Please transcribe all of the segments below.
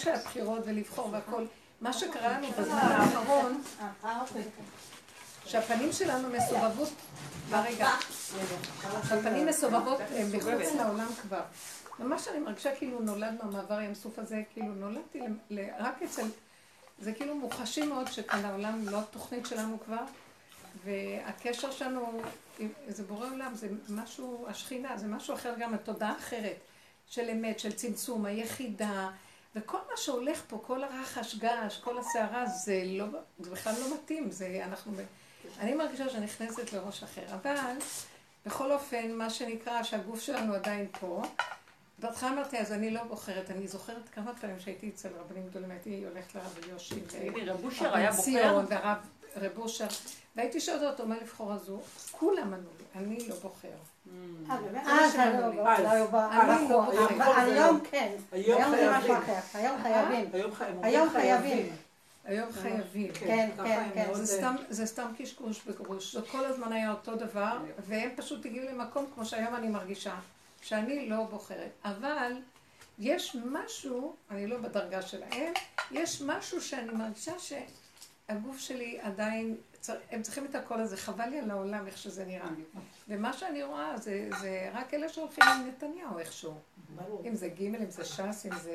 שהבחירות ולבחור והכל, מה שקרה לנו בזמן האחרון, שהפנים שלנו מסובבות, ברגע, שהפנים מסובבות מחוץ לעולם כבר. ממש אני מרגישה כאילו נולדנו המעבר ים סוף הזה, כאילו נולדתי רק אצל, זה כאילו מוחשי מאוד שכאן העולם לא התוכנית שלנו כבר, והקשר שלנו, זה בורא עולם, זה משהו, השכינה, זה משהו אחר גם, התודעה אחרת, של אמת, של צמצום, היחידה, וכל מה שהולך פה, כל הרחש געש, כל הסערה, זה לא, זה בכלל לא מתאים, זה אנחנו, אני מרגישה שאני נכנסת לראש אחר, אבל בכל אופן, מה שנקרא, שהגוף שלנו עדיין פה, בהתחלה אמרתי, אז אני לא בוחרת, אני זוכרת כמה פעמים שהייתי אצל רבנים גדולים, הייתי הולכת לרב אליושי, תגידי, רב אושר היה בוחר? והרב רב אושר, והייתי שואלת אותו מה לבחור הוא, כולם ענו לי, אני לא בוחר. אה, אז היום כן, היום זה משהו אחר, היום חייבים. היום חייבים. היום חייבים. כן, כן, כן. זה סתם קשקוש וגרוש. זה כל הזמן היה אותו דבר, והם פשוט הגיעו למקום כמו שהיום אני מרגישה, שאני לא בוחרת. אבל יש משהו, אני לא בדרגה שלהם, יש משהו שאני מרגישה שהגוף שלי עדיין הם צריכים את הקול הזה, חבל לי על העולם איך שזה נראה. ומה שאני רואה זה, זה רק אלה שהולכים עם נתניהו איכשהו. אם זה ג', אם זה ש"ס, אם זה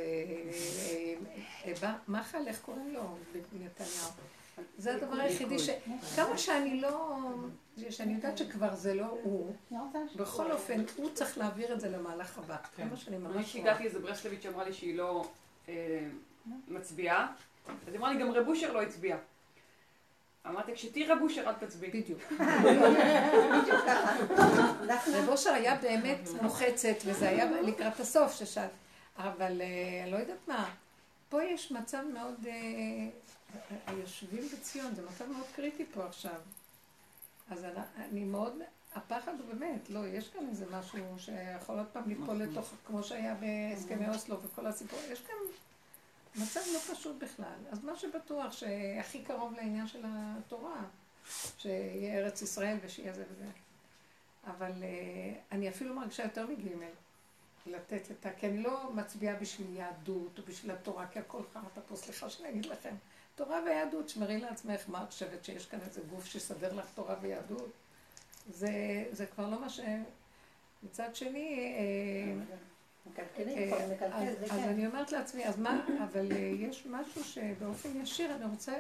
אה, אה, מחל, איך קוראים לו? נתניהו. זה הדבר היחידי ש... כמה שאני לא... שאני יודעת שכבר זה לא הוא, בכל אופן, הוא צריך להעביר את זה למהלך הבא. זה מה שאני ממש רואה. אני שהגעתי איזה ברסלבית שאמרה לי שהיא לא אה, מצביעה, אז היא אמרה לי, גם רב אושר לא הצביע. אמרתי, כשתהיי רב אושר אל תצביעי. בדיוק. רב אושר היה באמת מוחצת, וזה היה לקראת הסוף ששאלת. אבל אה, אני לא יודעת מה, פה יש מצב מאוד... אה, היושבים בציון, זה מצב מאוד קריטי פה עכשיו. אז אני מאוד... הפחד הוא באמת, לא, יש כאן איזה משהו שיכול עוד פעם ליפול לתוך, כמו שהיה בהסכמי אוסלו וכל הסיפור, יש כאן מצב לא פשוט בכלל. אז מה שבטוח שהכי קרוב לעניין של התורה, שיהיה ארץ ישראל ושיהיה זה וזה. אבל uh, אני אפילו מרגישה יותר מגימל לתת את ה... כי אני לא מצביעה בשביל יהדות או בשביל התורה, כי הכל חרטה פה, סליחה שאני אגיד לכם. תורה ויהדות, שמרי לעצמך, מה את חושבת שיש כאן איזה גוף שיסדר לך תורה ויהדות? זה, זה כבר לא מה ש... מצד שני... אה, אה, אז אני אומרת לעצמי, אז מה, אבל אה, יש משהו שבאופן ישיר, אני רוצה,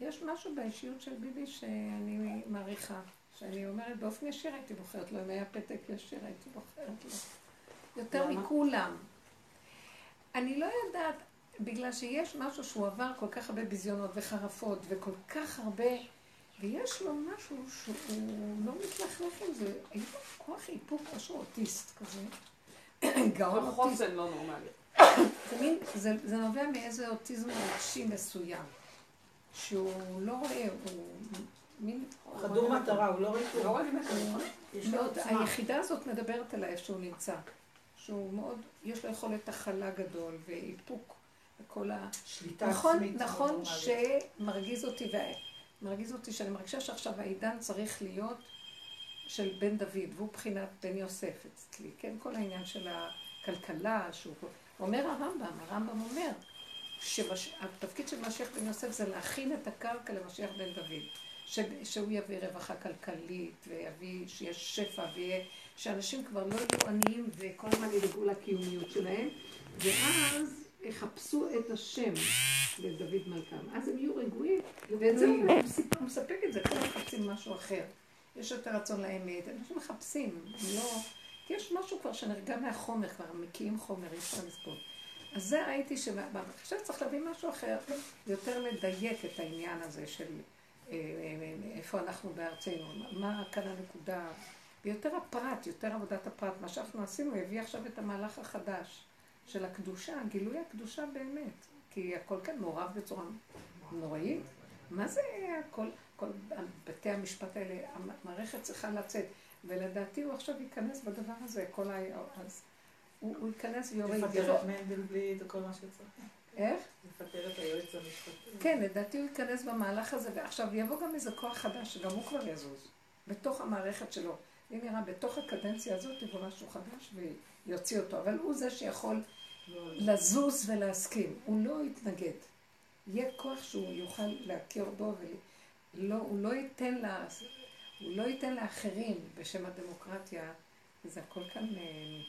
יש משהו באישיות של ביבי שאני מעריכה, שאני אומרת, באופן ישיר הייתי בוחרת לו, אם היה פתק ישיר הייתי בוחרת לו. יותר מכולם. אני לא יודעת, בגלל שיש משהו שהוא עבר כל כך הרבה ביזיונות וחרפות וכל כך הרבה, ויש לו משהו שהוא לא מתלכלך עם זה, אין לו כוח איפוק, משהו אוטיסט כזה. גאון אוטיזם. חוסן לא נורמלי. זה מין, זה נובע מאיזה אוטיזם רגשי מסוים, שהוא לא רואה, הוא מין... חדור מטרה, הוא לא רואה לא מאוד, היחידה הזאת מדברת עליי איפה שהוא נמצא. שהוא מאוד, יש לו יכולת הכלה גדול ואיפוק וכל ה... שליטה נכון, נכון שמרגיז אותי, מרגיז אותי שאני מרגישה שעכשיו העידן צריך להיות של בן דוד, והוא בחינת בן יוסף אצלי, כן? כל העניין של הכלכלה, שהוא... אומר הרמב"ם, הרמב"ם אומר, שהתפקיד של משיח בן יוסף זה להכין את הקרקע למשיח בן דוד. ש... שהוא יביא רווחה כלכלית, ויביא שיש שפע, ויהיה... שאנשים כבר לא יהיו עניים וכל הזמן ידאגו לקיומיות שלהם, ואז יחפשו את השם לדוד מלכם. אז הם יהיו רגועים, ואת זה הוא מספק את זה, כולם מחפשים משהו אחר. יש יותר רצון לאמת, אנשים מחפשים, לא... כי יש משהו כבר שנרגע מהחומר, כבר מקיאים חומר, אי אפשר לסבול. אז זה ראיתי עכשיו צריך להביא משהו אחר, יותר לדייק את העניין הזה של אה, אה, איפה אנחנו בארצנו, מה כאן הנקודה, ויותר הפרט, יותר עבודת הפרט, מה שאנחנו עשינו, הביא עכשיו את המהלך החדש של הקדושה, גילוי הקדושה באמת, כי הכל כאן מעורב בצורה נוראית. מה זה הכל? כל בתי המשפט האלה, המערכת צריכה לצאת. ולדעתי הוא עכשיו ייכנס בדבר הזה, כל ה... אז הוא, הוא ייכנס ויורד. לפטר את מנדלבליט וכל מה שצריך. איך? לפטר את היועץ המשפטי. כן, לדעתי הוא ייכנס במהלך הזה, ועכשיו יבוא גם איזה כוח חדש, שגם הוא כבר יזוז, בתוך המערכת שלו. לי נראה, בתוך הקדנציה הזאת יבוא משהו חדש ויוציא אותו, אבל הוא זה שיכול לזוז ולהסכים. הוא לא יתנגד. יהיה כוח שהוא יוכל להכיר בו ולא, הוא לא ייתן לה, הוא לא ייתן לאחרים בשם הדמוקרטיה, וזה הכל כאן אה,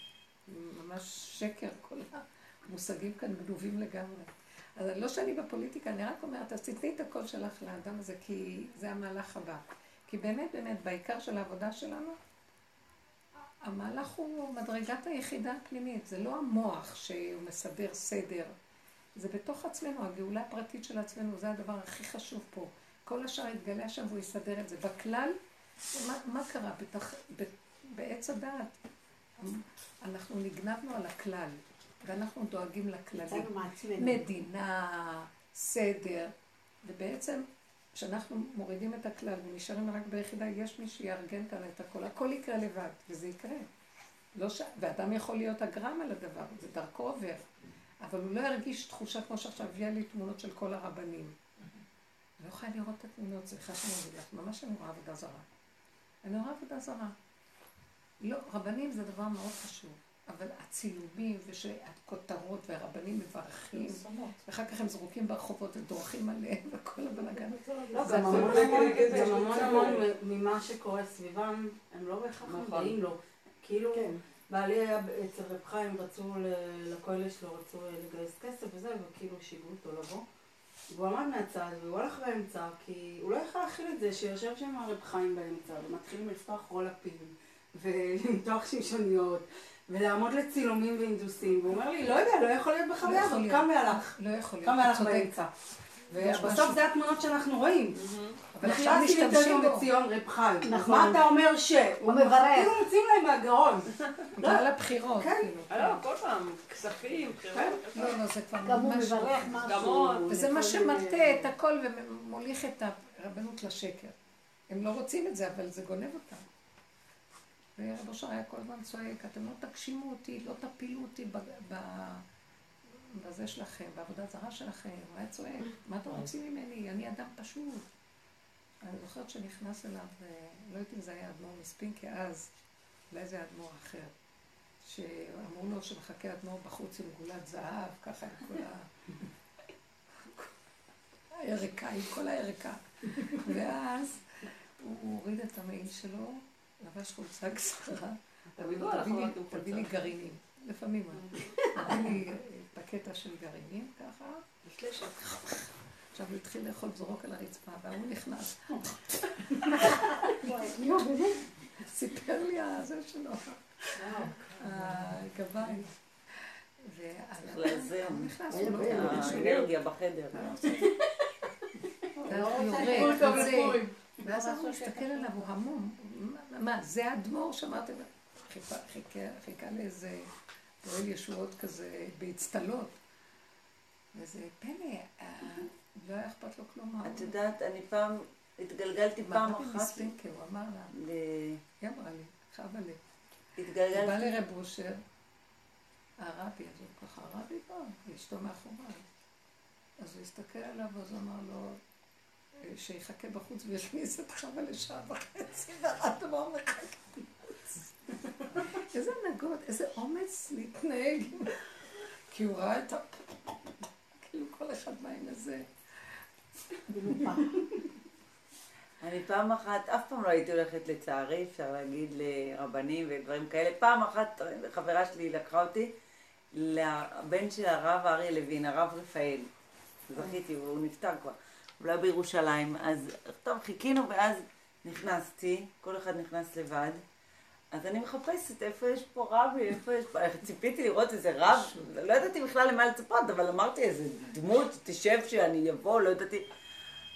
ממש שקר, כל המושגים כאן גנובים לגמרי. אז לא שאני בפוליטיקה, אני רק אומרת, אז תתני את הקול שלך לאדם הזה, כי זה המהלך הבא. כי באמת, באמת, בעיקר של העבודה שלנו, המהלך הוא מדרגת היחידה הפנימית, זה לא המוח שהוא מסדר סדר, זה בתוך עצמנו, הגאולה הפרטית של עצמנו, זה הדבר הכי חשוב פה. כל השאר יתגלה שם והוא יסדר את זה. בכלל, מה, מה קרה? בתח, ב, בעץ הדעת, אנחנו נגנבנו על הכלל, ואנחנו דואגים לכללים. מדינה, סדר, ובעצם כשאנחנו מורידים את הכלל ונשארים רק ביחידה, יש מי שיארגן כאן את הכל. הכל יקרה לבד, וזה יקרה. לא ש... ואדם יכול להיות אגרם על הדבר, זה דרכו עובר. אבל הוא לא ירגיש תחושה כמו שעכשיו הביאה לי תמונות של כל הרבנים. לא יכולה לראות את התמונות, סליחה שאני אגיד לך, ממש אני רואה עבודה זרה. אני רואה עבודה זרה. לא, רבנים זה דבר מאוד חשוב. אבל הצילומים ושהכותרות והרבנים מברכים, ואחר כך הם זרוקים ברחובות ודורכים עליהם וכל הבלאגן. לא, גם המון המון ממה שקורה סביבם, הם לא בהכרח נכון. מודעים לו. כאילו, כן. בעלי היה אצל רב חיים, רצו לכולל שלו, רצו לגייס כסף וזה, וכאילו שיגעו אותו לבוא. והוא עמד מהצד, והוא הלך באמצע, כי הוא לא יכול להכיל את זה שיושב שם הרב חיים באמצע, ומתחילים לפתוח רולפים, ולמתוח שמשוניות. ולעמוד לצילומים והינדוסים, והוא אומר לי, לא יודע, לא יכול להיות בחוויה הזאת, קם והלך. לא יכול להיות, קם והלך באמצע. ובסוף זה התמונות שאנחנו רואים. אבל עכשיו משתמשים. בציון רב חיים. נכון. מה אתה אומר ש... הוא מברך. כאילו מוצאים להם מהגרון. בגלל הבחירות. כן. כאילו. לא, כל פעם, כספים, בחירות. כן. לא, לא, זה כבר ממש... גם הוא מברך משהו. וזה מה שמטה את הכל ומוליך את הרבנות לשקר. הם לא רוצים את זה, אבל זה גונב אותם. ורב אושר היה כל הזמן צועק, אתם לא תגשימו אותי, לא תפילו אותי בזה שלכם, בעבודה זרה שלכם, הוא היה צועק, מה אתם רוצים ממני? אני אדם פשוט. אני זוכרת שנכנס אליו, לא יודעת אם זה היה אדמו"ר מספינקי אז, אולי זה היה אדמו"ר אחר, שאמרו לו שמחכה אדמו"ר בחוץ עם גולת זהב, ככה עם כל ה... הירקה, עם כל הירקה. ואז הוא הוריד את המעיל שלו, לבש חולצה קצרה, תביא לי גרעינים, לפעמים, תביא לי את הקטע של גרעינים ככה, עכשיו הוא התחיל לאכול זרוק על הרצפה, והוא נכנס. סיפר לי הזה שלו, הגבאי. צריך לאזן, האנרגיה בחדר. ואז אנחנו נסתכל עליו, הוא המום. מה, זה האדמו"ר? שאמרתם? חיכה לאיזה פועל ישועות כזה באצטלות. וזה פלא, אה, לא היה אכפת לו כלום. את יודעת, אני פעם, התגלגלתי פעם אחת. מה מספינקר, הוא אמר לה. היא אמרה לי, חווה לי. התגלגלתי. בא לרב אושר, הרבי, אז הוא ככה, הרבי בא, ואשתו מאחוריו. אז הוא הסתכל עליו, אז הוא אמר לו, שיחכה בחוץ ויכניס את חווה לשעה וחצי, והאדמו"ר מחכה בחוץ. איזה נגות, איזה אומץ להתנהג. כי הוא ראה את ה... כאילו כל אחד בא עם איזה... אני פעם אחת, אף פעם לא הייתי הולכת לצערי, אפשר להגיד לרבנים ודברים כאלה. פעם אחת חברה שלי לקחה אותי לבן של הרב אריה לוין, הרב רפאל. זכיתי, הוא נפטר כבר. אולי בירושלים. אז טוב, חיכינו ואז נכנסתי, כל אחד נכנס לבד. אז אני מחפשת איפה יש פה רבי, איפה יש פה, ציפיתי לראות איזה רב, לא ידעתי בכלל למה לצפות, אבל אמרתי איזה דמות תשב שאני אבוא, לא ידעתי.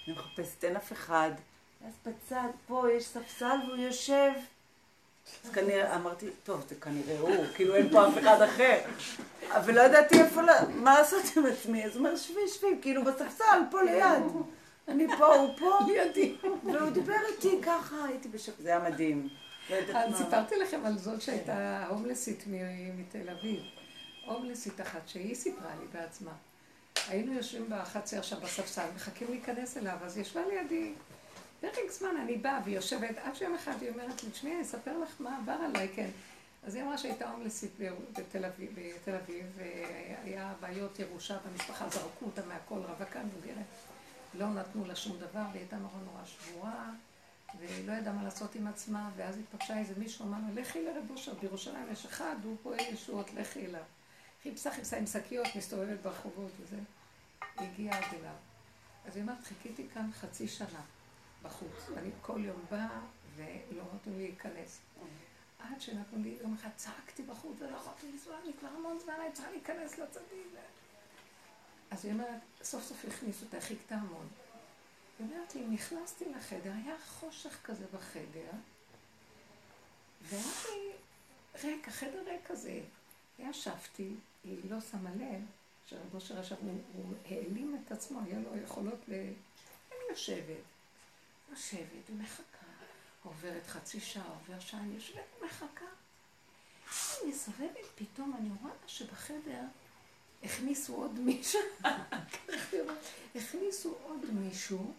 אני מחפשת, אין אף אחד. אז בצד, פה יש ספסל והוא יושב. אז כנראה, אמרתי, טוב, זה כנראה הוא, כאילו אין פה אף אחד אחר. אבל לא ידעתי איפה, מה לעשות עם עצמי. אז הוא אומר, שבי, שבי, כאילו בספסל, פה ליד. אני פה, הוא פה. והוא דיבר איתי ככה, הייתי בשוק, זה היה מדהים. לא אני סיפרתי לכם על זאת שהייתה הומלסית מתל אביב. הומלסית אחת, שהיא סיפרה לי בעצמה. היינו יושבים בחצר שם בספסל, מחכים להיכנס אליו, אז ישבה לידי פרק זמן אני באה ויושבת, עד שיום אחד היא אומרת לי, תשמעי, אני אספר לך מה עבר עליי, כן. אז היא אמרה שהייתה הומלסית בתל אביב, בתל אביב, בעיות ירושה במשפחה, זרקו אותה מהכל, רווקה מבוגרת. לא נתנו לה שום דבר, והיא הייתה נורא נורא שבורה, והיא לא ידעה מה לעשות עם עצמה, ואז היא פגשה איזה מישהו, אמר לה, לכי לרב אושר, בירושלים יש אחד, הוא פועל ישועות, לכי אליו. חיפשה, חיפשה עם שקיות, מסתובבת ברחובות וזה. הגיעה עד אליו. אז היא אומרת, חיכיתי כאן חצי שנה בחוץ, ואני כל יום באה ולא נתנו לי להיכנס. עד שנתנו לי, יום אחד צעקתי בחוץ ולא יכולתי לנסוע, אני כבר המון זמן, אני צריכה להיכנס לצדים. אז היא אומרת, סוף סוף הכניסו אותה, חיכתה המון. היא אומרת נכנסתי לחדר, היה חושך כזה בחדר, ואני ריק, החדר ריק כזה. ישבתי, היא לא שמה לב, שרבו של רשב, הוא, הוא העלים את עצמו, היה לו יכולות ל... אני יושבת, יושבת ומחכה. עוברת חצי שעה, עובר שעה, אני יושבת ומחכה. אני מסתובבת פתאום, אני רואה שבחדר הכניסו עוד מישהו, הכניסו עוד מישהו,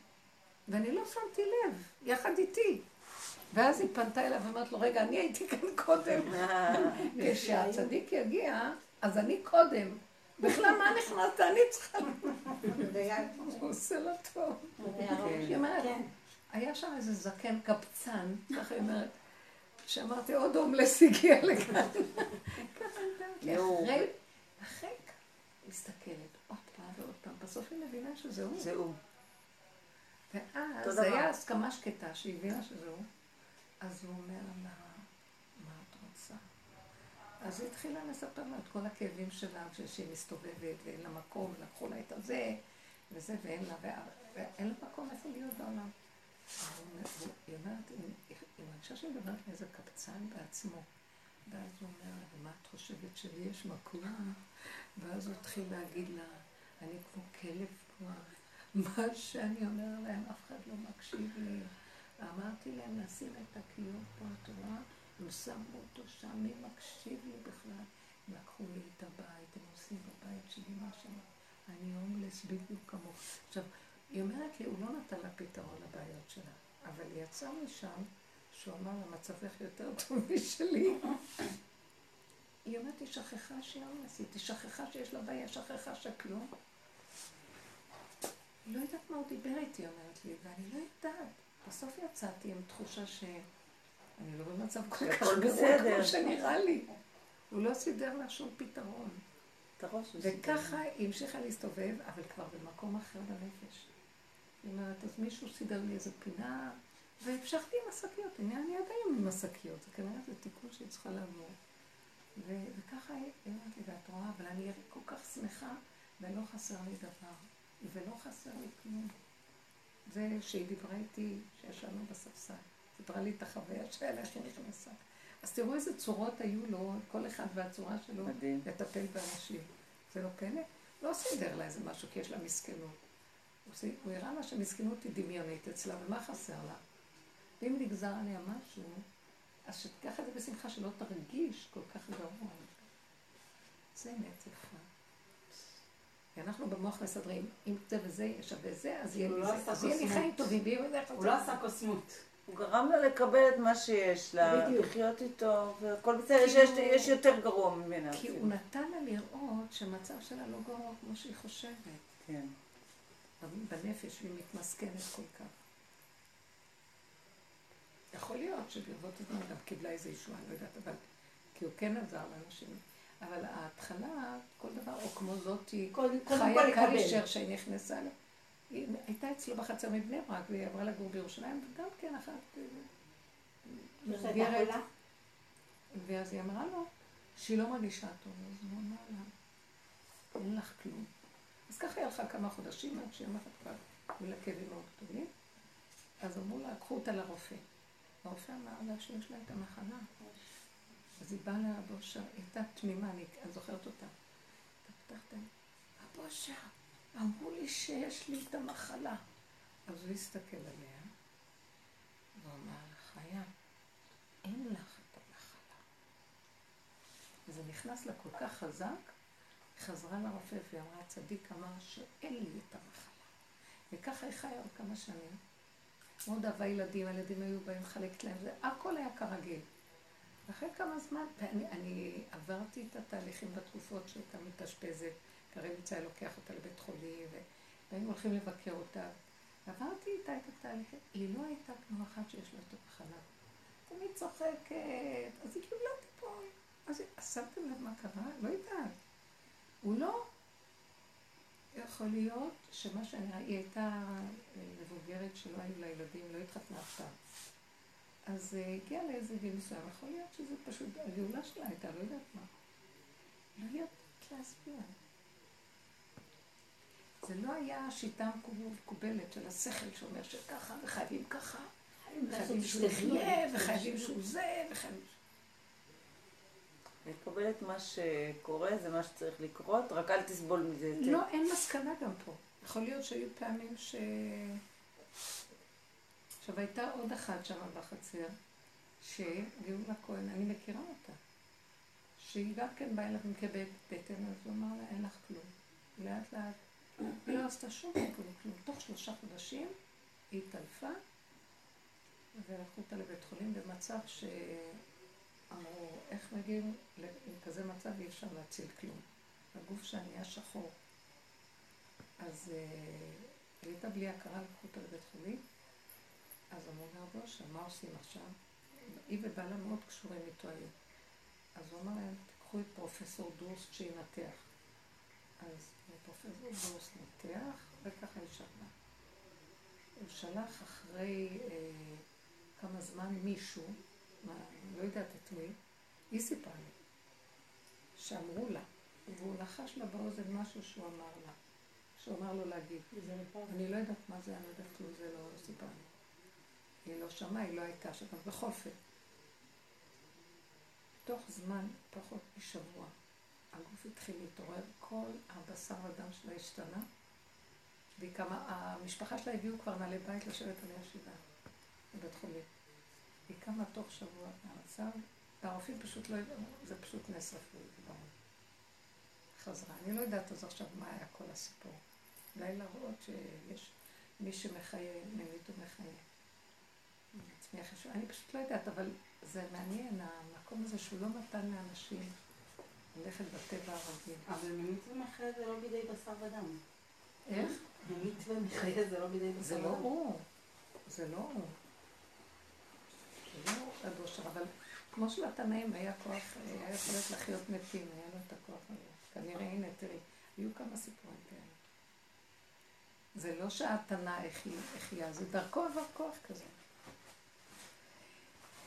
ואני לא שמתי לב, יחד איתי. ואז היא פנתה אליו ואמרת לו, רגע, אני הייתי כאן קודם. כשהצדיק יגיע, אז אני קודם. בכלל, מה נכנסת? אני צריכה... הוא עושה לה טוב. היא אומרת, היה שם איזה זקן קבצן, ככה היא אומרת, שאמרתי, עוד הומלס הגיע לכאן. אחרי מסתכלת עוד פעם ועוד פעם, בסוף היא מבינה שזה הוא. זה הוא. ואז היה הסכמה שקטה שהיא הבינה שזה הוא, אז הוא אומר לה, מה את רוצה? אז היא התחילה לספר לה את כל הכאבים שלה, שהיא מסתובבת ואין לה מקום, לקחו לה את הזה וזה, ואין לה, ואין לה מקום איפה להיות בעולם. היא אומרת, היא מרגישה שהיא מדברת מאיזה קבצן בעצמו. ואז הוא אומר לה, ומה את חושבת שלי יש מקום? ואז הוא התחיל להגיד לה, אני כמו כלב כבר. מה שאני אומר להם, אף אחד לא מקשיב לי. אמרתי להם לשים את הכיור פה, את רואה? הם שמו אותו שם, מי מקשיב לי בכלל? לקחו לי את הבית, הם עושים בבית שלי מה שם. אני הומלס בדיוק כמוך. עכשיו, היא אומרת לי, הוא לא נתן לה פתרון לבעיות שלה, אבל היא יצאה משם, שהוא אמר לה, מצבך יותר טוב משלי. היא אומרת, היא שכחה שהיא הומלסית, היא שכחה שיש לה בעיה, שכחה שכלום. היא לא יודעת מה הוא דיבר איתי, אומרת לי, ואני לא יודעת. בסוף יצאתי עם תחושה שאני לא במצב כל כך גרוע כמו שנראה לי. הוא לא סידר לה שום פתרון. וככה היא המשיכה להסתובב, אבל כבר במקום אחר בנפש. היא אומרת, אז מישהו סידר לי איזה פינה, והמשכתי עם השקיות. הנה אני עדיין עם השקיות, זה כנראה זה תיקון שהיא צריכה לעבור. וככה היא אומרת לי, ואת רואה, אבל אני כל כך שמחה, ולא חסר לי דבר. ולא חסר לי כלום. זה שהיא דיברה איתי, שישבנו בספסל. דיברה לי את החוויה שלה, איך היא נכנסה. אז תראו איזה צורות היו לו, כל אחד והצורה שלו, מדהים. לטפל באנשים. זה לא פלא? לא סידר לה איזה משהו, כי יש לה מסכנות. הוא הראה לה שמסכנות היא דמיונית אצלה, ומה חסר לה? ואם נגזר עליה משהו, אז שתיקח את זה בשמחה, שלא תרגיש כל כך גרוע. זה אמת יפה. כי אנחנו במוח מסדרים, אם זה וזה שווה זה, אז יהיה לי לא זה. אז יהיה לי חיים טובים, הוא לא עשה קוסמות. הוא גרם לה לקבל את מה שיש לה, לחיות איתו, והכל בסדר, יש יותר גרוע ממנה. כי הוא נתן לה לראות שהמצב שלה לא גרוע כמו שהיא חושבת. כן. בנפש, והיא מתמסכנת כל כך. יכול להיות שברבות הזמן גם קיבלה איזה ישועה, אני לא יודעת, אבל... כי הוא כן עזר לאנשים. אבל ההתחלה, כל דבר, או כמו זאתי, חיה קלישר שנכנסה לה. היא הייתה אצלו בחצר מבני ברק, והיא עברה לגור בירושלים, וגם כן אחת אה, מבוגרת. ואז היא אמרה לו שהיא לא מרגישה טוב, אז הוא אמר לה, אין לך כלום. אז ככה היא הלכה כמה חודשים עד שיום אחד כבר היו לה כאבים מאוד גדולים. אז אמרו לה, קחו אותה לרופא. הרופא אמר לה שיש לה את המחלה. אז היא באה לרב אושר, היא הייתה תמימה, אני, זוכרת אותה. אתה פתחת, רב אושר, אמרו לי שיש לי את המחלה. אז הוא הסתכל עליה, ואמר לה, חיה, אין לך את המחלה. וזה נכנס לה כל כך חזק, היא חזרה לרופא ואמרה, הצדיק אמר שאין לי את המחלה. וככה היא חיה עוד כמה שנים. מאוד אהבה ילדים, הילדים היו באים לחלק להם, זה הכל היה כרגיל. אחרי כמה זמן, ואני עברתי את התהליכים בתקופות שהייתה מתאשפזת, קרליצה היה לוקח אותה לבית חולים, והיינו הולכים לבקר אותה. עברתי איתה את התהליך, היא לא הייתה כמו אחת שיש לה אותו בחלב. תמיד צוחקת, אז היא קיבלה טיפול. אז שמתם לב מה קרה? לא יודעת. הוא לא... יכול להיות שמה שאני היא הייתה מבוגרת שלא היו לה ילדים, לא התחתנה אף פעם. אז אה, הגיעה לאיזה גיל מסוים, יכול להיות שזה פשוט, הגאולה שלה הייתה, לא יודעת מה. לא יודעת להסביר. זה לא היה שיטה מקובלת של השכל שאומר שככה, וחייבים ככה, וחייבים שהוא יחיה, וחייבים שהוא זה, וחייבים... לקבל את מה שקורה, זה מה שצריך לקרות, רק אל תסבול מזה. לא, אין מסקנה גם פה. יכול להיות שהיו פעמים ש... עכשיו, הייתה עוד אחת שם בחצר, שגאולה כהן, אני מכירה אותה, שהיא גם כן באה אליו עם כאבי בטן, אז הוא אמר לה, אין לך כלום. לאט לאט, היא לא עשתה שום כלום, כלום. תוך שלושה חודשים היא התעלפה, ולקחו אותה לבית חולים במצב שאמרו, איך מגיעים לכזה מצב אי אפשר להציל כלום. הגוף שלה נהיה שחור. אז אה, היא הייתה בלי הכרה, לקחו אותה לבית חולים. אז אמרו לה אושר, מה עושים עכשיו? היא ובעלה מאוד קשורים איתו היום. אז הוא אמר להם, תיקחו את פרופסור דורסט שינתח. אז פרופסור דורסט ניתח, וככה היא שמעה. הוא שלח אחרי אה, כמה זמן מישהו, מה, לא יודעת את מי, היא סיפרה לי, שאמרו לה, והוא לחש לה באוזן משהו שהוא אמר לה, שהוא אמר לו להגיד. אני לא יודעת מה זה, אני לא יודעת כלום, זה לא סיפר לי. היא לא שמעה, היא לא הייתה שם, בכל אופן. תוך זמן, פחות משבוע, הגוף התחיל להתעורר, כל הבשר והדם שלה השתנה, והיא כמה, המשפחה שלה הביאו כבר נעלי בית לשבת עליה שבעה בבית חולים. היא קמה תוך שבוע מהמצב, והרופאים פשוט לא ידעו, זה פשוט נס רפואי, ברור. חזרה. אני לא יודעת אז עכשיו מה היה כל הסיפור. אולי להראות שיש מי שמחיה, ממית ומחיה. אני פשוט לא יודעת, אבל זה מעניין, המקום הזה שהוא לא נתן לאנשים ללכת בטבע הרגיל. אבל ממית ומחיה זה לא בידי בשר ודם. איך? ממית ומחיה זה לא בידי בשר זה לא הוא. זה לא הוא. לא הדושר, אבל כמו שלתנאים היה כוח, היה יכול להיות לחיות מתים, היה לו את הכוח הזה. כנראה, הנה, תראי, היו כמה סיפורים כאלה. זה לא שהתנא החיה, זה דרכו עבר כוח כזה.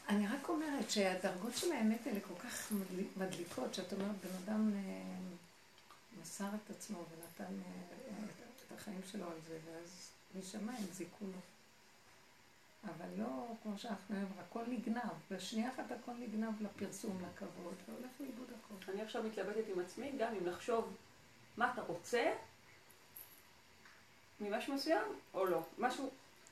אני רק אומרת שהדרגות של האמת האלה כל כך מדליקות, שאת אומרת, בן אדם אה, מסר את עצמו ונתן אה, את החיים שלו על זה, ואז משמיים זיכו לו. אבל לא כמו שאנחנו אומרים, הכל נגנב, בשנייה אחת הכל נגנב לפרסום, לכבוד, והולך לאיבוד הכל. אני עכשיו מתלבטת עם עצמי, גם אם לחשוב מה אתה רוצה ממשהו מסוים או לא. משהו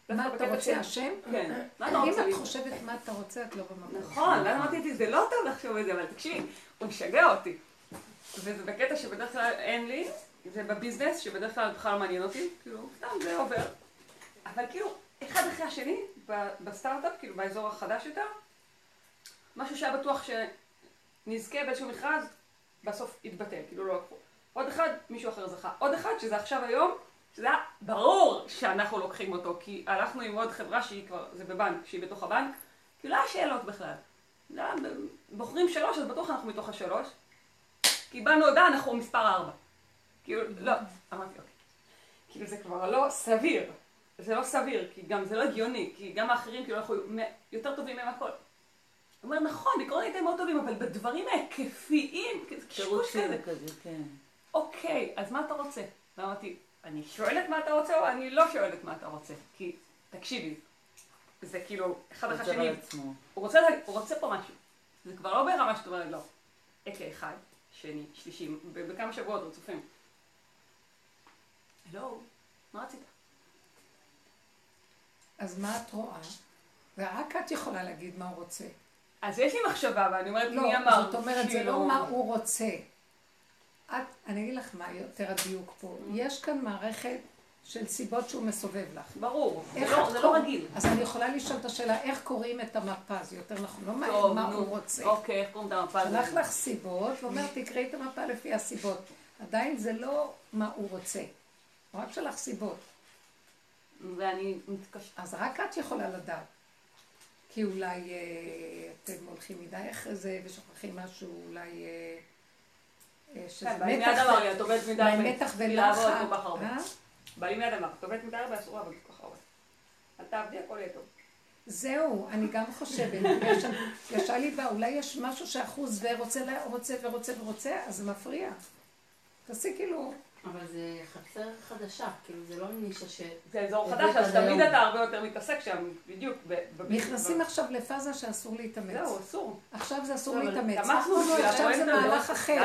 מה אתה רוצה, השם? כן. אם את חושבת מה אתה רוצה, את לא במקום. נכון, ואז אמרתי, זה לא טוב לחשוב את זה, אבל תקשיבי, הוא משגע אותי. וזה בקטע שבדרך כלל אין לי, זה בביזנס, שבדרך כלל בכלל מעניין אותי, כאילו, סתם זה עובר. אבל כאילו, אחד אחרי השני, בסטארט-אפ, כאילו באזור החדש יותר, משהו שהיה בטוח שנזכה באיזשהו מכרז, בסוף יתבטל, כאילו לא לקחו. עוד אחד, מישהו אחר זכה. עוד אחד, שזה עכשיו היום, שזה היה ברור שאנחנו לוקחים אותו, כי הלכנו עם עוד חברה שהיא כבר, זה בבנק, שהיא בתוך הבנק, כי לא היה שאלות בכלל. בוחרים שלוש, אז בטוח אנחנו מתוך השלוש. קיבלנו הודעה, אנחנו מספר ארבע. כאילו, לא, אמרתי, אוקיי. כאילו זה כבר לא סביר. זה לא סביר, כי גם זה לא הגיוני, כי גם האחרים כאילו אנחנו יותר טובים מהם הכל. הוא אומר, נכון, בעקרונית הם מאוד טובים, אבל בדברים ההיקפיים, זה קשקוש כזה. כן. אוקיי, אז מה אתה רוצה? ואמרתי, אני שואלת מה אתה רוצה או אני לא שואלת מה אתה רוצה? כי, תקשיבי, זה כאילו, אחד אחרי השני, הוא רוצה, הוא רוצה פה משהו. זה כבר לא ברמה שאת אומרת, לא. אוקיי, אחד, שני, שלישי, בכמה שבועות רצופים. לא, מה רצית? אז מה את רואה? ורק את יכולה להגיד מה הוא רוצה. אז יש לי מחשבה, ואני אומרת, לא, מי אמר? זאת אומרת, זה לא מה הוא רוצה. את, אני אגיד לך מה יותר הדיוק פה. יש כאן מערכת של סיבות שהוא מסובב לך. ברור, זה לא, זה לא רגיל. אז אני יכולה לשאול את השאלה, איך קוראים את המפה? זה יותר נכון, לא טוב, מה נו, הוא רוצה. אוקיי, איך קוראים את המפה? שלח לך סיבות, ואומר, תקראי את המפה לפי הסיבות. עדיין זה לא מה הוא רוצה. הוא רק שלח סיבות. ואני מתקשרת. אז רק את יכולה לדעת. כי אולי אה, אתם הולכים מדי אחרי זה ושוכחים משהו, אולי אה, אה, שזה כן, מתח מתח ולחץ. הרבה. אה? בעלי מיד אמר, את עובדת מדי הרבה, אסור לעבוד כל כך הרבה. אל תעבדי, הכל יהיה טוב. זהו, אני גם חושבת, ישר לי בא, אולי יש משהו שאחוז ורוצה ורוצה ורוצה, אז זה מפריע. תעשי כאילו, אבל זה חצר חדשה, כאילו זה לא נישה ש... זה אזור זה חדש, אז תמיד. אתה הרבה יותר מתעסק שם, בדיוק. נכנסים עכשיו לפאזה שאסור להתאמץ. זהו, אסור. עכשיו זה אסור לא, להתאמץ. עכשיו זה מהלך. אחר.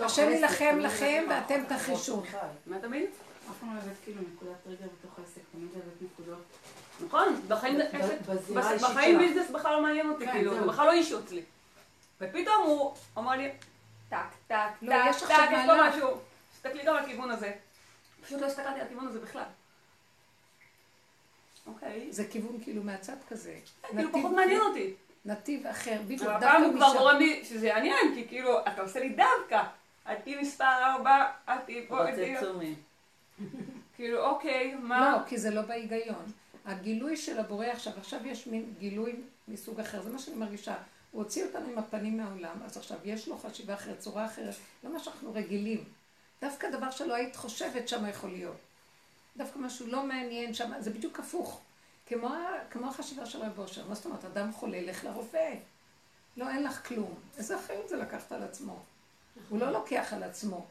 השם יילחם לכם זה ואתם תחישו. מה תמיד? אף פעם לא הבאת כאילו נקודת טריגר בתוך העסק, תמיד הבאת נקודות. נכון, בחיים. business בכלל לא מעניין אותי, כן, כאילו. זה בכלל לא issue אצלי. ופתאום הוא אמר לי, טק, טק, לא, טק, טק, יש פה. משהו. תסתכלי גם על הכיוון הזה. פשוט לא הסתכלתי על הכיוון הזה בכלל. אוקיי. זה כיוון כאילו מהצד כזה. כאילו נתיב- פחות מעניין אותי. נתיב אחר, בדיוק. אבל דווקא הפעם הוא כבר משם. גורם לי שזה יעניין, כי כאילו, אתה עושה לי דווקא. את תהיי מספר ארבע, את תהיי פה, את. רוצצומי. כאילו, אוקיי, לא, מה? כי זה לא בהיגיון. הגילוי של הבורא עכשיו, עכשיו יש מין גילוי מסוג אחר, זה מה שאני מרגישה. הוא הוציא אותנו עם הפנים מהעולם, אז עכשיו יש לו חשיבה אחרת, צורה אחרת, לא מה שאנחנו רגילים. דווקא דבר שלא היית חושבת שם יכול להיות. דווקא משהו לא מעניין שם, זה בדיוק הפוך. כמו, כמו החשיבה של רב אושר, מה זאת אומרת, אדם חולה, לך לרופא. לא, אין לך כלום. איזה אחריות זה לקחת על עצמו? הוא לא לוקח על עצמו.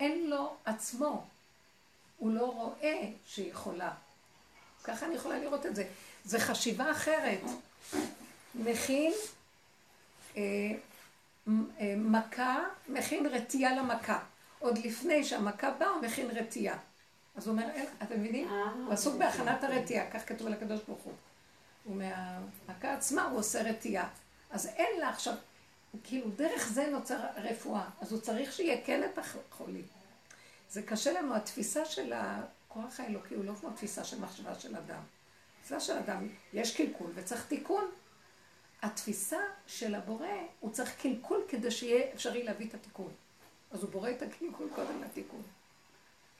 אין לו עצמו. הוא לא רואה שהיא חולה. ככה אני יכולה לראות את זה. זה חשיבה אחרת. מכין אה, אה, מכה, מכין רתיעה למכה. עוד לפני שהמכה באה, הוא מכין רתיעה. אז הוא אומר, אתם מבינים? אה, הוא עסוק בהכנת הרתיעה, כך כתוב על הקדוש ברוך הוא. ומהמכה עצמה הוא עושה רתיעה. אז אין לה עכשיו, כאילו דרך זה נוצר רפואה. אז הוא צריך שיהיה כן את החולים. זה קשה לנו, התפיסה של הכוח האלוקי הוא לא כמו תפיסה של מחשבה של אדם. תפיסה של אדם, יש קלקול וצריך תיקון. התפיסה של הבורא, הוא צריך קלקול כדי שיהיה אפשרי להביא את התיקון. אז הוא בורא את הקלקול קודם לתיקון.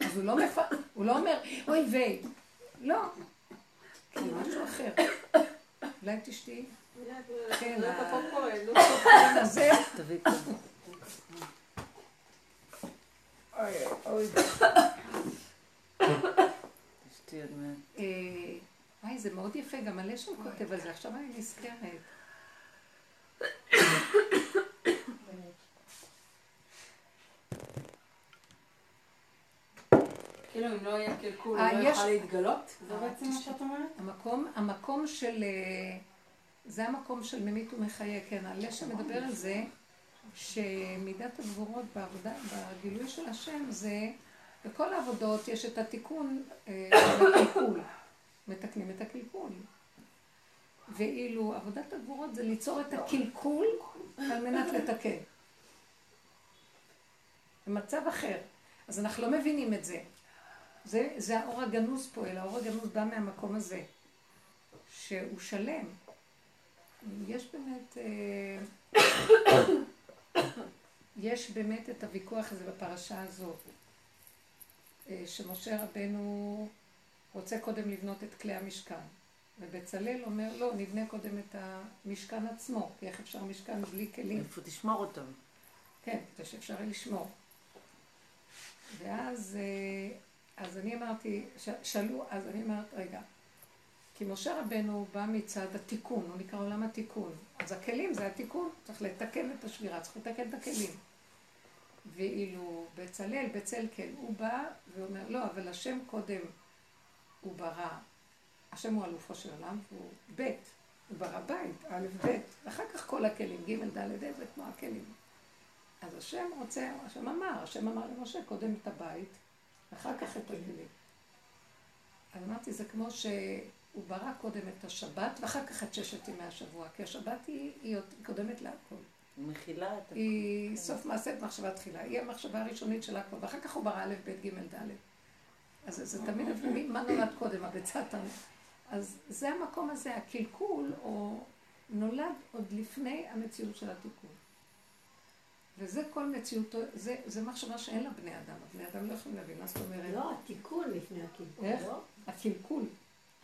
אז הוא לא, מפ... הוא לא אומר, אוי ויי. לא. כן, משהו אחר. אולי תשתי? כן, לא, הזה. אוי. אה, זה מאוד יפה, גם שם כותב על זה, עכשיו אני נזכרת. כאילו אם לא יהיה קלקול, אה, הוא לא יוכל להתגלות? זה אה, בעצם מה שאת אומרת? המקום, המקום של, אה, זה המקום של ממית ומחיה, כן, הלשם מדבר על זה, שמידת הגבורות בעבודה, בגילוי של השם זה, בכל העבודות יש את התיקון של הקלקול, מתקנים את הקלקול. ואילו עבודת הגבורות זה ליצור את הקלקול על מנת לתקן. במצב אחר. אז אנחנו לא מבינים את זה. זה, זה האור הגנוז פועל, האור הגנוז בא מהמקום הזה, שהוא שלם. יש באמת, אה, יש באמת את הוויכוח הזה בפרשה הזאת, אה, שמשה רבנו רוצה קודם לבנות את כלי המשכן, ובצלאל אומר, לא, נבנה קודם את המשכן עצמו, כי איך אפשר משכן בלי כלים? איפה תשמור אותם? כן, כדי שאפשר לשמור. ואז אה, אז אני אמרתי, ש- שאלו, אז אני אומרת, רגע, כי משה רבנו בא מצד התיקון, הוא נקרא עולם התיקון. אז הכלים זה התיקון, צריך לתקן את השבירה, צריך לתקן את הכלים. ואילו בצלאל, בצל כן, הוא בא ואומר, לא, אבל השם קודם הוא ברא, השם הוא אלופו של עולם, והוא ב', הוא ברא בית, א', ב', ואחר כך כל הכלים, ג', ד', ה', זה כמו הכלים. אז השם רוצה, השם אמר, השם אמר למשה קודם את הבית, אחר כך את הכלים. אז אמרתי, זה כמו שהוא ברא קודם את השבת, ואחר כך את ששת ימי השבוע, כי השבת היא, היא קודמת להכל. מכילה את הכל. היא סוף מעשה את מחשבה תחילה, היא המחשבה הראשונית של הכל, ואחר כך הוא ברא א', ב', ג', ד'. אז זה תמיד מי- מה נולד קודם, הביצה תמיד. אז זה המקום הזה, הקלקול, או נולד עוד לפני המציאות של התיקון. וזה כל מציאותו, זה, זה מחשבה שאין לה בני אדם, הבני אדם לא יכולים להבין, מה זאת אומרת? לא, התיקון לפני הקלקול, איך? לא? הקלקול.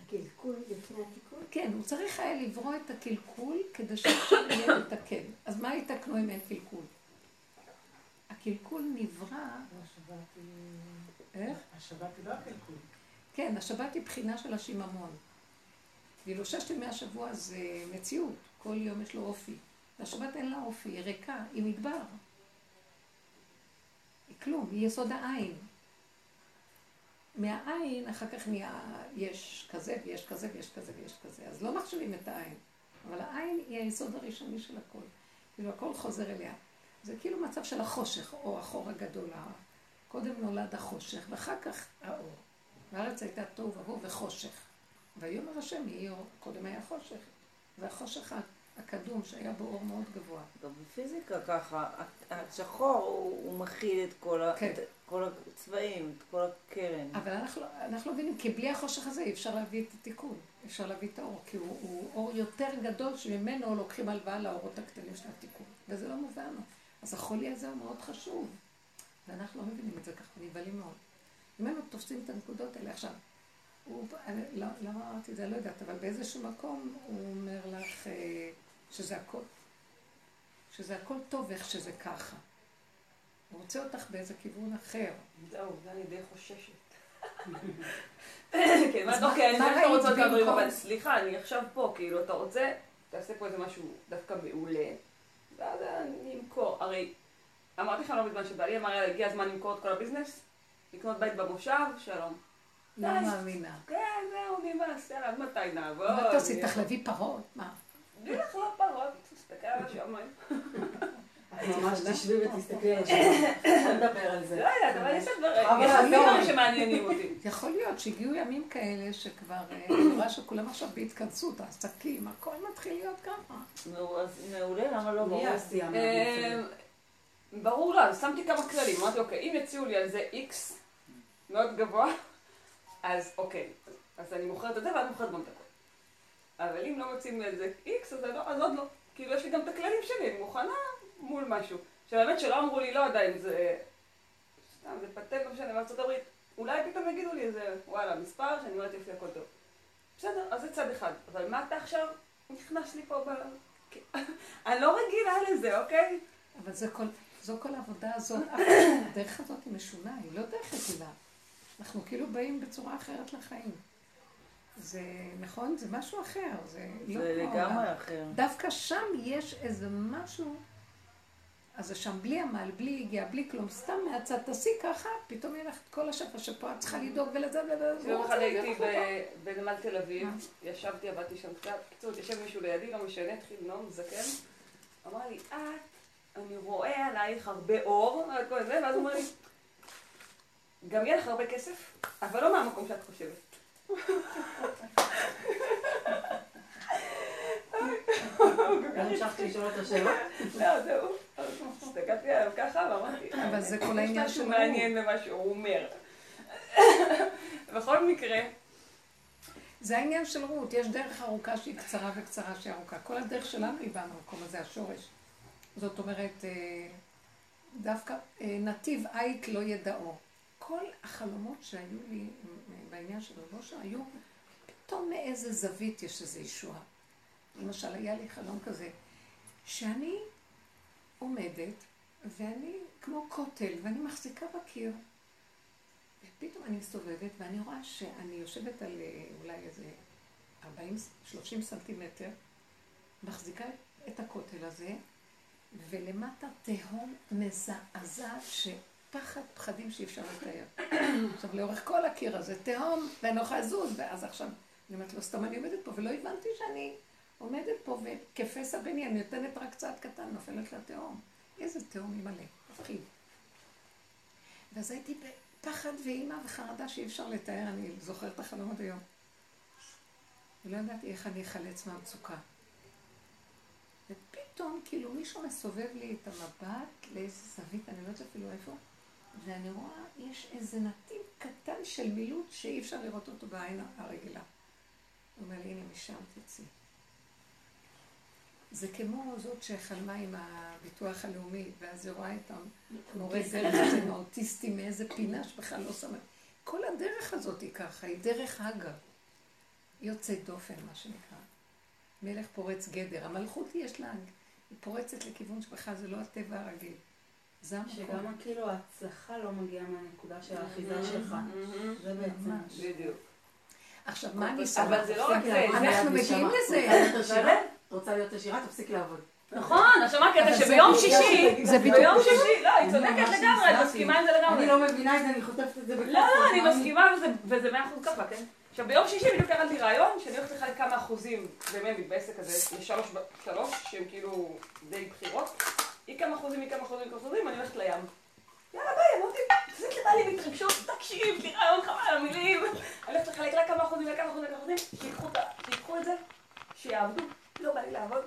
הקלקול לפני התיקון? כן, הוא צריך היה לברוא את הקלקול כדי שאפשר יהיה לתקן. אז מה יתקנו אם אין קלקול? הקלקול נברא, איך? השבת היא לא הקלקול. כן, השבת היא בחינה של השיממון. ואילו ששת ימי השבוע זה מציאות, כל יום יש לו אופי. השבת אין לה אופי, היא ריקה, היא מדבר. היא כלום, היא יסוד העין. מהעין אחר כך נהיה, יש כזה ויש כזה ויש כזה ויש כזה. אז לא מחשבים את העין. אבל העין היא היסוד הראשוני של הכל. כאילו הכל חוזר אליה. זה כאילו מצב של החושך, או החור הגדול. קודם נולד החושך, ואחר כך האור. והארץ הייתה תוהו ובוהו וחושך. ויאמר השם יהי אור, קודם היה חושך. והחושך הקדום שהיה בו אור מאוד גבוה. גם בפיזיקה ככה, השחור הוא, הוא מכיל את כל, ה, כן. את כל הצבעים, את כל הקרן. אבל אנחנו, אנחנו לא מבינים, כי בלי החושך הזה אי אפשר להביא את התיקון, אפשר להביא את האור, כי הוא, הוא אור יותר גדול שממנו לוקחים הלוואה לאורות הקטנים של התיקון, וזה לא מובן. אז החולי הזה הוא מאוד חשוב, ואנחנו לא מבינים את זה ככה, נבהלים מאוד. אם היינו תופסים את הנקודות האלה עכשיו, הוא, אני, לא, למה אמרתי את זה? לא יודעת, אבל באיזשהו מקום הוא אומר לך אה, שזה הכל, שזה הכל טוב איך שזה ככה. הוא רוצה אותך באיזה כיוון אחר. זהו, זה אני די חוששת. כן, אוקיי, אני יודעת שאתה רוצה דברים? אבל סליחה, אני עכשיו פה, כאילו, אתה רוצה, תעשה פה איזה משהו דווקא מעולה, ואז אני אמכור. הרי, אמרתי לך לא מזמן שבעלי אמר, הגיע הזמן למכור את כל הביזנס, לקנות בית במושב, שלום. לא. מאמינה. כן, זהו, נמאס, יאללה, מתי נעבוד? מה תעשי? תחלבי פרות? מה? בלי לא פרות, תסתכל על השמיים. ממש תשבי ותסתכלי על השם. בוא נדבר על זה. לא יודעת, אבל יש דברים, אבל יש לא. דברים שמעניינים אותי. יכול להיות שהגיעו ימים כאלה שכבר, אה, אני רואה שכולם עכשיו בהתכנסות, העסקים, הכל מתחיל להיות ככה. נו, אז מעולה, למה לא ברור? מהמצב? ברור לה, אז שמתי כמה כללים, אמרתי אוקיי, אם יציעו לי על זה איקס מאוד גבוה, אז אוקיי, אז אני מוכרת את זה ואת מוכרת גם את הכל. אבל אם לא על זה איקס, אז, לא, אז עוד לא. כאילו יש לי גם את הכללים שלי, אני מוכנה מול משהו. שבאמת שלא אמרו לי, לא עדיין, זה סתם, זה פטנט, לא משנה, בארצות הברית, אולי פתאום יגידו לי איזה, וואלה, מספר, שאני אומרת יופי, הכל טוב. בסדר, אז זה צד אחד. אבל מה אתה עכשיו נכנס לי פה ב... אני לא רגילה לזה, אוקיי? אבל זה כל, זו כל העבודה הזאת, הדרך הזאת היא משונה, היא לא דרך רגילה. אנחנו כאילו באים בצורה אחרת לחיים. זה נכון? זה משהו אחר, זה לא זה כמו העולם. לגמרי אחר. דווקא שם יש איזה משהו, אז זה שם בלי עמל, בלי הגיעה, בלי כלום, סתם מהצד תעשי ככה, פתאום יהיה לך את כל השפע שפה את צריכה לדאוג ולזה ולזה. יום אחד הייתי בנמל תל אביב, ישבתי, עבדתי שם קצת, בקיצור, יושב מישהו לידי, לא משנה, התחיל לנאום, זקן, אמר לי, את, אני רואה עלייך הרבה אור, ואז הוא אומר לי, גם יהיה לך הרבה כסף, אבל לא מהמקום שאת חושבת. לא המשכתי לשאול את השאלות? לא, זהו. הסתכלתי עליו ככה ואמרתי, אבל זה כל העניין יש משהו מעניין במה שהוא אומר. בכל מקרה, זה העניין של רות, יש דרך ארוכה שהיא קצרה וקצרה שהיא ארוכה. כל הדרך שלנו היא באה מהמקום הזה, השורש. זאת אומרת, אה, דווקא אה, נתיב עית לא ידעו. כל החלומות שהיו לי בעניין של רב אושר היו פתאום מאיזה זווית יש איזו ישועה. למשל, היה לי חלום כזה, שאני עומדת ואני כמו כותל ואני מחזיקה בקיר. ופתאום אני מסתובבת ואני רואה שאני יושבת על אה, אולי איזה 40-30 סנטימטר, מחזיקה את הכותל הזה, ולמטה תהום מזעזעת שפחד פחדים שאי אפשר לתאר. עכשיו, לאורך כל הקיר הזה תהום, ואני לא יכולה לזוז, ואז עכשיו, אני אומרת לו, סתם אני עומדת פה, ולא הבנתי שאני עומדת פה, וכפסע ביני, אני נותנת רק צעד קטן, נופלת לתהום. איזה תהום היא מלא, מפחיד. ואז הייתי בפחד ואימה וחרדה שאי אפשר לתאר, אני זוכרת את החלום עד היום. ולא ידעתי איך אני אחלץ מהמצוקה. ופתאום, כאילו, מישהו מסובב לי את המבט לאיזה זווית, אני לא יודעת אפילו איפה, ואני רואה, יש איזה נתיב קטן של מילוט שאי אפשר לראות אותו בעין הרגילה. הוא אומר לי, הנה, משם תצאי. זה כמו זאת שחלמה עם הביטוח הלאומי, ואז היא רואה את המורה דרך הזה עם האוטיסטים מאיזה פינה שבכלל לא שמה. כל הדרך הזאת היא ככה, היא דרך הגה. יוצאת דופן, מה שנקרא. מלך פורץ גדר. המלכות יש לה, היא פורצת לכיוון שבכלל זה לא הטבע הרגיל. זה המקום. שגם כאילו ההצלחה לא מגיעה מהנקודה של האחיזה שלך. זה בעצם. בדיוק. עכשיו, מה אני אבל זה לא רק זה, אנחנו את מגיעים. לזה. את? את רוצה להיות עשירה? תפסיקי לעבוד. נכון, עכשיו מה הקטע אבל זה שביום שישי, זה בדיוק- ביום שישי, לא, היא צודקת לגמרי, את. מסכימה עם זה לגמרי. אני לא מבינה את זה, אני חוטפת את זה בכלל. לא, לא, אני מסכימה וזה- וזה מאה אחוז ככה, כן? עכשיו ביום שישי בדיוק לי רעיון שאני הולכת לחלק כמה אחוזים באמת בעסק הזה לשלוש, שלוש, שהם כאילו די בחירות. היא כמה אחוזים, היא כמה אחוזים, כמה אחוזים, אני הולכת לים. יאללה ביי, אמרתי, תפסיק לבא לי בהתרגשות, תקשיב, לי רעיון חבל על המילים. אני הולכת לחלק רק כמה אחוזים, לכמה אחוזים, לכמה אחוזים, שיקחו את זה, שיעבדו, לא בא לי לעבוד.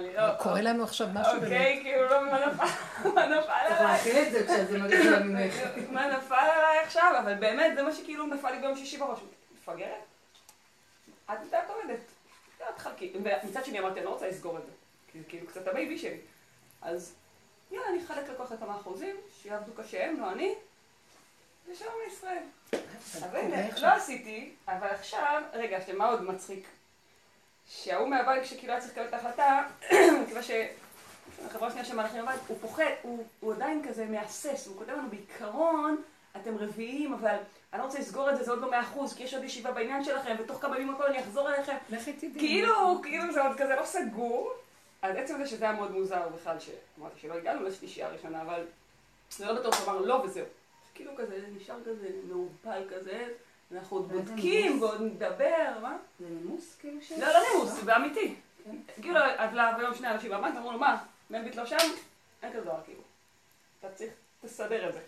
לא, קורה לנו עכשיו משהו באמת. אוקיי, כאילו לא, מה נפל, מה נפל צריך עליי? להכיל את זה כשזה מגיע ממך. מה נפל עליי עכשיו? אבל באמת, זה מה שכאילו נפל לי ביום שישי בראש. מפגרת? את? לא, תחלקי. ומצד שני אמרתי, אני לא רוצה לסגור את זה. כי זה כאילו קצת הבייבי שלי. אז יאללה, אני אחלק לכל אחד כמה אחוזים, שיעבדו קשה הם, לא אני, ושלום לישראל. אבל הנה, לא עשיתי, אבל עכשיו, רגע, שמה עוד מצחיק? שההוא מהבנק שכאילו היה צריך לקבל את ההחלטה, מכיוון שהחברה השנייה שמהלכים בבית, הוא פוחד, הוא, הוא עדיין כזה מהסס, הוא כותב לנו בעיקרון, אתם רביעיים, אבל אני לא רוצה לסגור את זה, זה עוד לא מאה אחוז, כי יש עוד ישיבה בעניין שלכם, ותוך כמה ימים הכל אני אחזור אליכם. לכי תדעי. כאילו, כאילו זה עוד כזה לא סגור. אז עצם זה שזה היה מאוד מוזר בכלל, שאמרתי שלא הגענו לשלישייה הראשונה, אבל זה לא בטוח שאמרנו לא וזהו. כאילו כזה, נשאר כזה מעורפל כזה, ואנחנו עוד בודקים? ועוד נדבר, מה? זה נימוס כאילו ש... לא, לא נימוס, זה אמיתי. כאילו, אז ביום שני אנשים בבנק אמרו לו, מה, מלביט לא שם? אין כזה דבר, כאילו. אתה צריך לסדר את זה.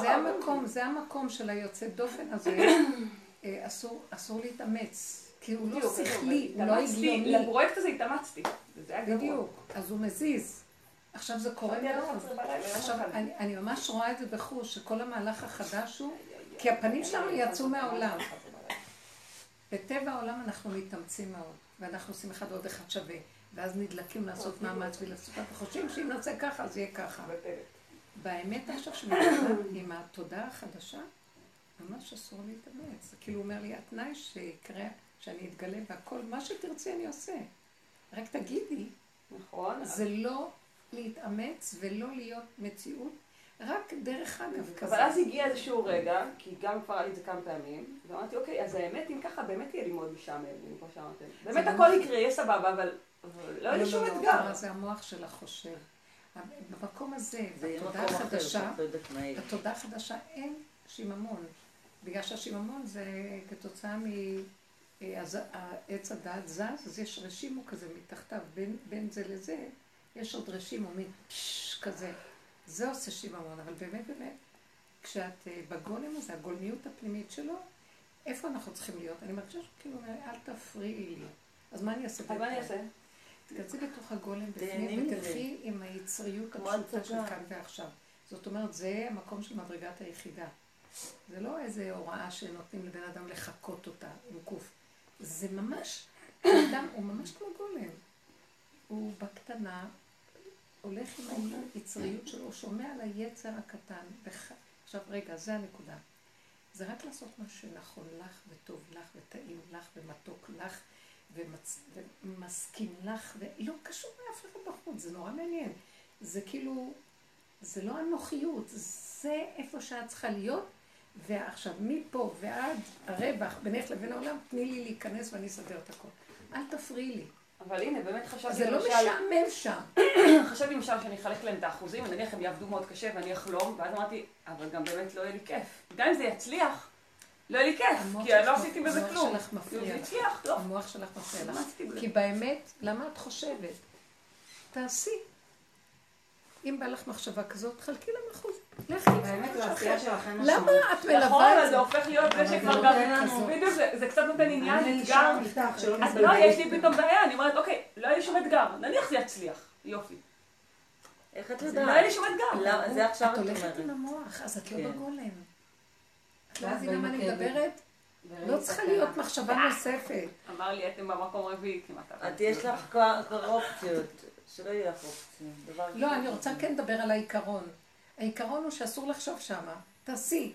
זה, המקום, זה המקום של היוצא דופן הזה. אה, אסור להתאמץ. כי הוא לא בדיוק, שכלי, הוא לא הגיוני. לפרויקט הזה התאמצתי. בדיוק. אז הוא מזיז. עכשיו זה קורה מאוד. 11 בלילה, יום עכשיו. אני, ממש רואה את זה בחוש, שכל המהלך החדש הוא, כי הפנים שלנו יצאו מהעולם. בטבע העולם אנחנו מתאמצים מאוד, ואנחנו עושים אחד עוד אחד שווה, ואז נדלקים לעשות מאמץ ולעשות, אנחנו חושבים שאם נעשה ככה, אז יהיה ככה. באמת עכשיו שמדבר עם התודעה החדשה, ממש אסור להתאמץ. זה כאילו אומר לי, התנאי שיקרה, שאני אתגלה והכל, מה שתרצי אני עושה. רק תגידי, נכון. זה לא להתאמץ ולא להיות מציאות, רק דרך אגב כזה. אבל אז הגיע איזשהו רגע, כי גם כבר היה לי את זה כמה פעמים, ואמרתי, אוקיי, אז האמת, אם ככה, באמת יהיה לי מאוד משעמם, כמו שאמרתם. באמת לא הכל יקרה, יהיה סבבה, אבל אבל לא יהיה לי שום אתגר. זה המוח שלך חושב. במקום הזה, בתודעה החדשה, לא. בתודעה החדשה אין שיממון. בגלל שהשיממון זה כתוצאה מעץ הדעת זז, אז יש רשימו כזה מתחתיו, בין, בין זה לזה, יש עוד רשימו, מין פשש כזה. זה עושה שיממון, אבל באמת באמת, כשאת אה, בגולם הזה, הגולמיות הפנימית שלו, איפה אנחנו צריכים להיות? אני מרגישה שכאילו, אל תפריעי לי. אז מה אני אעשה? אז מה אני אעשה? תיכנסי בתוך הגולם בפנים. ותלכי עם היצריות הפשוטה של. כאן ועכשיו. זאת אומרת, זה המקום של מדרגת היחידה. זה לא איזה הוראה שנותנים לבן אדם לחקות אותה עם קוף. זה ממש, האדם הוא ממש כמו גולם. הוא בקטנה, הולך עם היצריות שלו, שומע על היצר הקטן. עכשיו, רגע, זה הנקודה. זה רק לעשות מה שנכון לך וטוב לך וטעים לך ומתוק לך ומצ... ומסכים לך, ולא קשור לאף אחד בחוץ, זה נורא מעניין. זה כאילו, זה לא הנוחיות, זה איפה שאת צריכה להיות, ועכשיו מפה ועד הרווח בינך לבין העולם, תני לי להיכנס ואני אסדר את הכל. אל תפריעי לי. אבל הנה, באמת חשבתי זה לא למשל, משעמם שם. חשבתי למשל שאני אחלק להם את האחוזים, ונניח הם יעבדו מאוד קשה ואני אחלום, ואז אמרתי, אבל גם באמת לא יהיה לי כיף. גם אם זה יצליח, לא יהיה לי כיף, המוח כי אני לא שלך- עשיתי בזה המוח כלום. שלך מפריע כאילו, זה לך. לא. המוח שלך מפריע לך. כי באמת, למה את חושבת? תעשי. אם בא לך מחשבה כזאת, חלקי לה מחוז. לכי. באמת לעשייה שלכם למה את נכון, מלווה את זה זה? הופך להיות זה שכבר נותן גם, לנו- בדיוק, זה- קצת נותן עניין, אתגר. אז. לא, יש לי פתאום בעיה, אני אומרת, אוקיי, לא יהיה לי שום אתגר, נניח זה יצליח, יופי. איך את לא יודעת? יהיה לי שום אתגר. למה? זה עכשיו את את הולכת אומרת. עם המוח, אז את לא כן. בגולם. את לא ואז מבינה מה אני. מדברת? לא צריכה להיות מחשבה נוספת. אמר לי, אתם במקום רביעי כמעט. את יש לך כבר אופציות, שלא יהיה לך אופציות. לא. אני רוצה כן לדבר על העיקרון. העיקרון הוא שאסור לחשוב שמה. תעשי.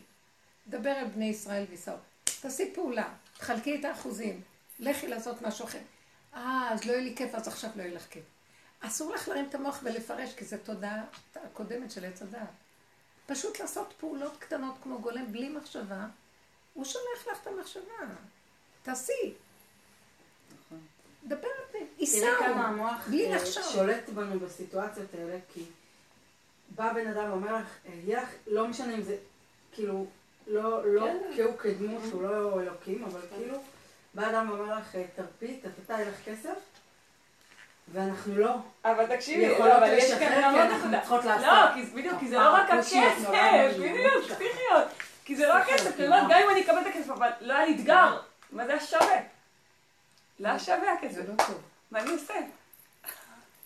דבר אל בני ישראל ויסעו. תעשי פעולה. תחלקי את האחוזים. לכי לעשות משהו אחר. אה, אז לא יהיה לי כיף, אז עכשיו לא יהיה לך כיף. אסור לך להרים את המוח ולפרש, כי זו תודעה הקודמת של עץ הדעת. פשוט לעשות פעולות קטנות כמו גולם בלי מחשבה, הוא שולח לך את המחשבה. תעשי. דבר על זה. תראי ייסעו. כמה המוח בלי אה, לחשוב. שולט בנו בסיטואציות האלה, כי בא בן אדם ואומר לך, אה, יהיה לך, לא משנה אם זה, כאילו, לא, לא כן. הוא כדמות, הוא לא אלוקים, אבל כאילו, בא אדם ואומר לך, אה, תרפי, תתתה, יהיה לך כסף, ואנחנו לא. אבל תקשיבי, יכולות אבל יש כאן אנחנו נקודה. לא, בדיוק, כי זה לא רק הכסף, בדיוק, פסיכיות. כי זה לא הכסף, כי אומרת, גם אם אני אקבל את הכסף, אבל לא היה לי אתגר, מה זה היה שווה? לא היה שווה זה הכסף. לא. מה אני עושה? אז אני אומרת שלך,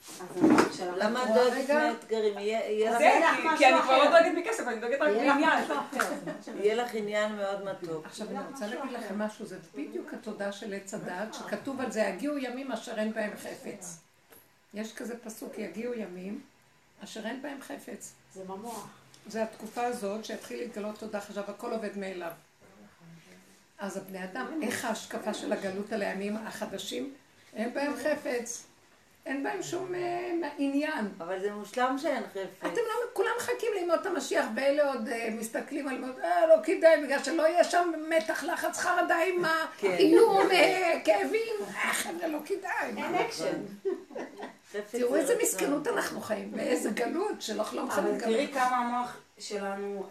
למה את דואגת? מהאתגרים? יהיה זה, כי- אני כבר לא דואגת מכסף, אני דואגת רק מעניין. יהיה לך עניין מאוד מתוק. עכשיו אני רוצה להגיד לכם משהו, זה בדיוק התודה של עץ הדעת, שכתוב על זה, יגיעו ימים אשר אין בהם חפץ. יש כזה פסוק, יגיעו ימים אשר אין בהם חפץ. זה במוח. זה התקופה הזאת שהתחיל להתגלות תודה, עכשיו הכל עובד מאליו. אז הבני אדם, איך ההשקפה של הגלות על הימים החדשים? אין בהם חפץ. אין בהם שום אה, עניין. אבל זה מושלם שאין חפץ. אתם לא, כולם מחכים לימות המשיח, ואלה עוד אה, מסתכלים על מות, אה, לא כדאי, בגלל שלא יהיה שם מתח, לחץ, חרדה, אימה, כן. איום, אה, כאבים, אה, חבר'ה, לא כדאי. אין אקשן. תראו זה איזה רצון. מסכנות אנחנו חיים, באיזה גלות, שלא לא מוכנים אבל תראי. כמה המוח שלנו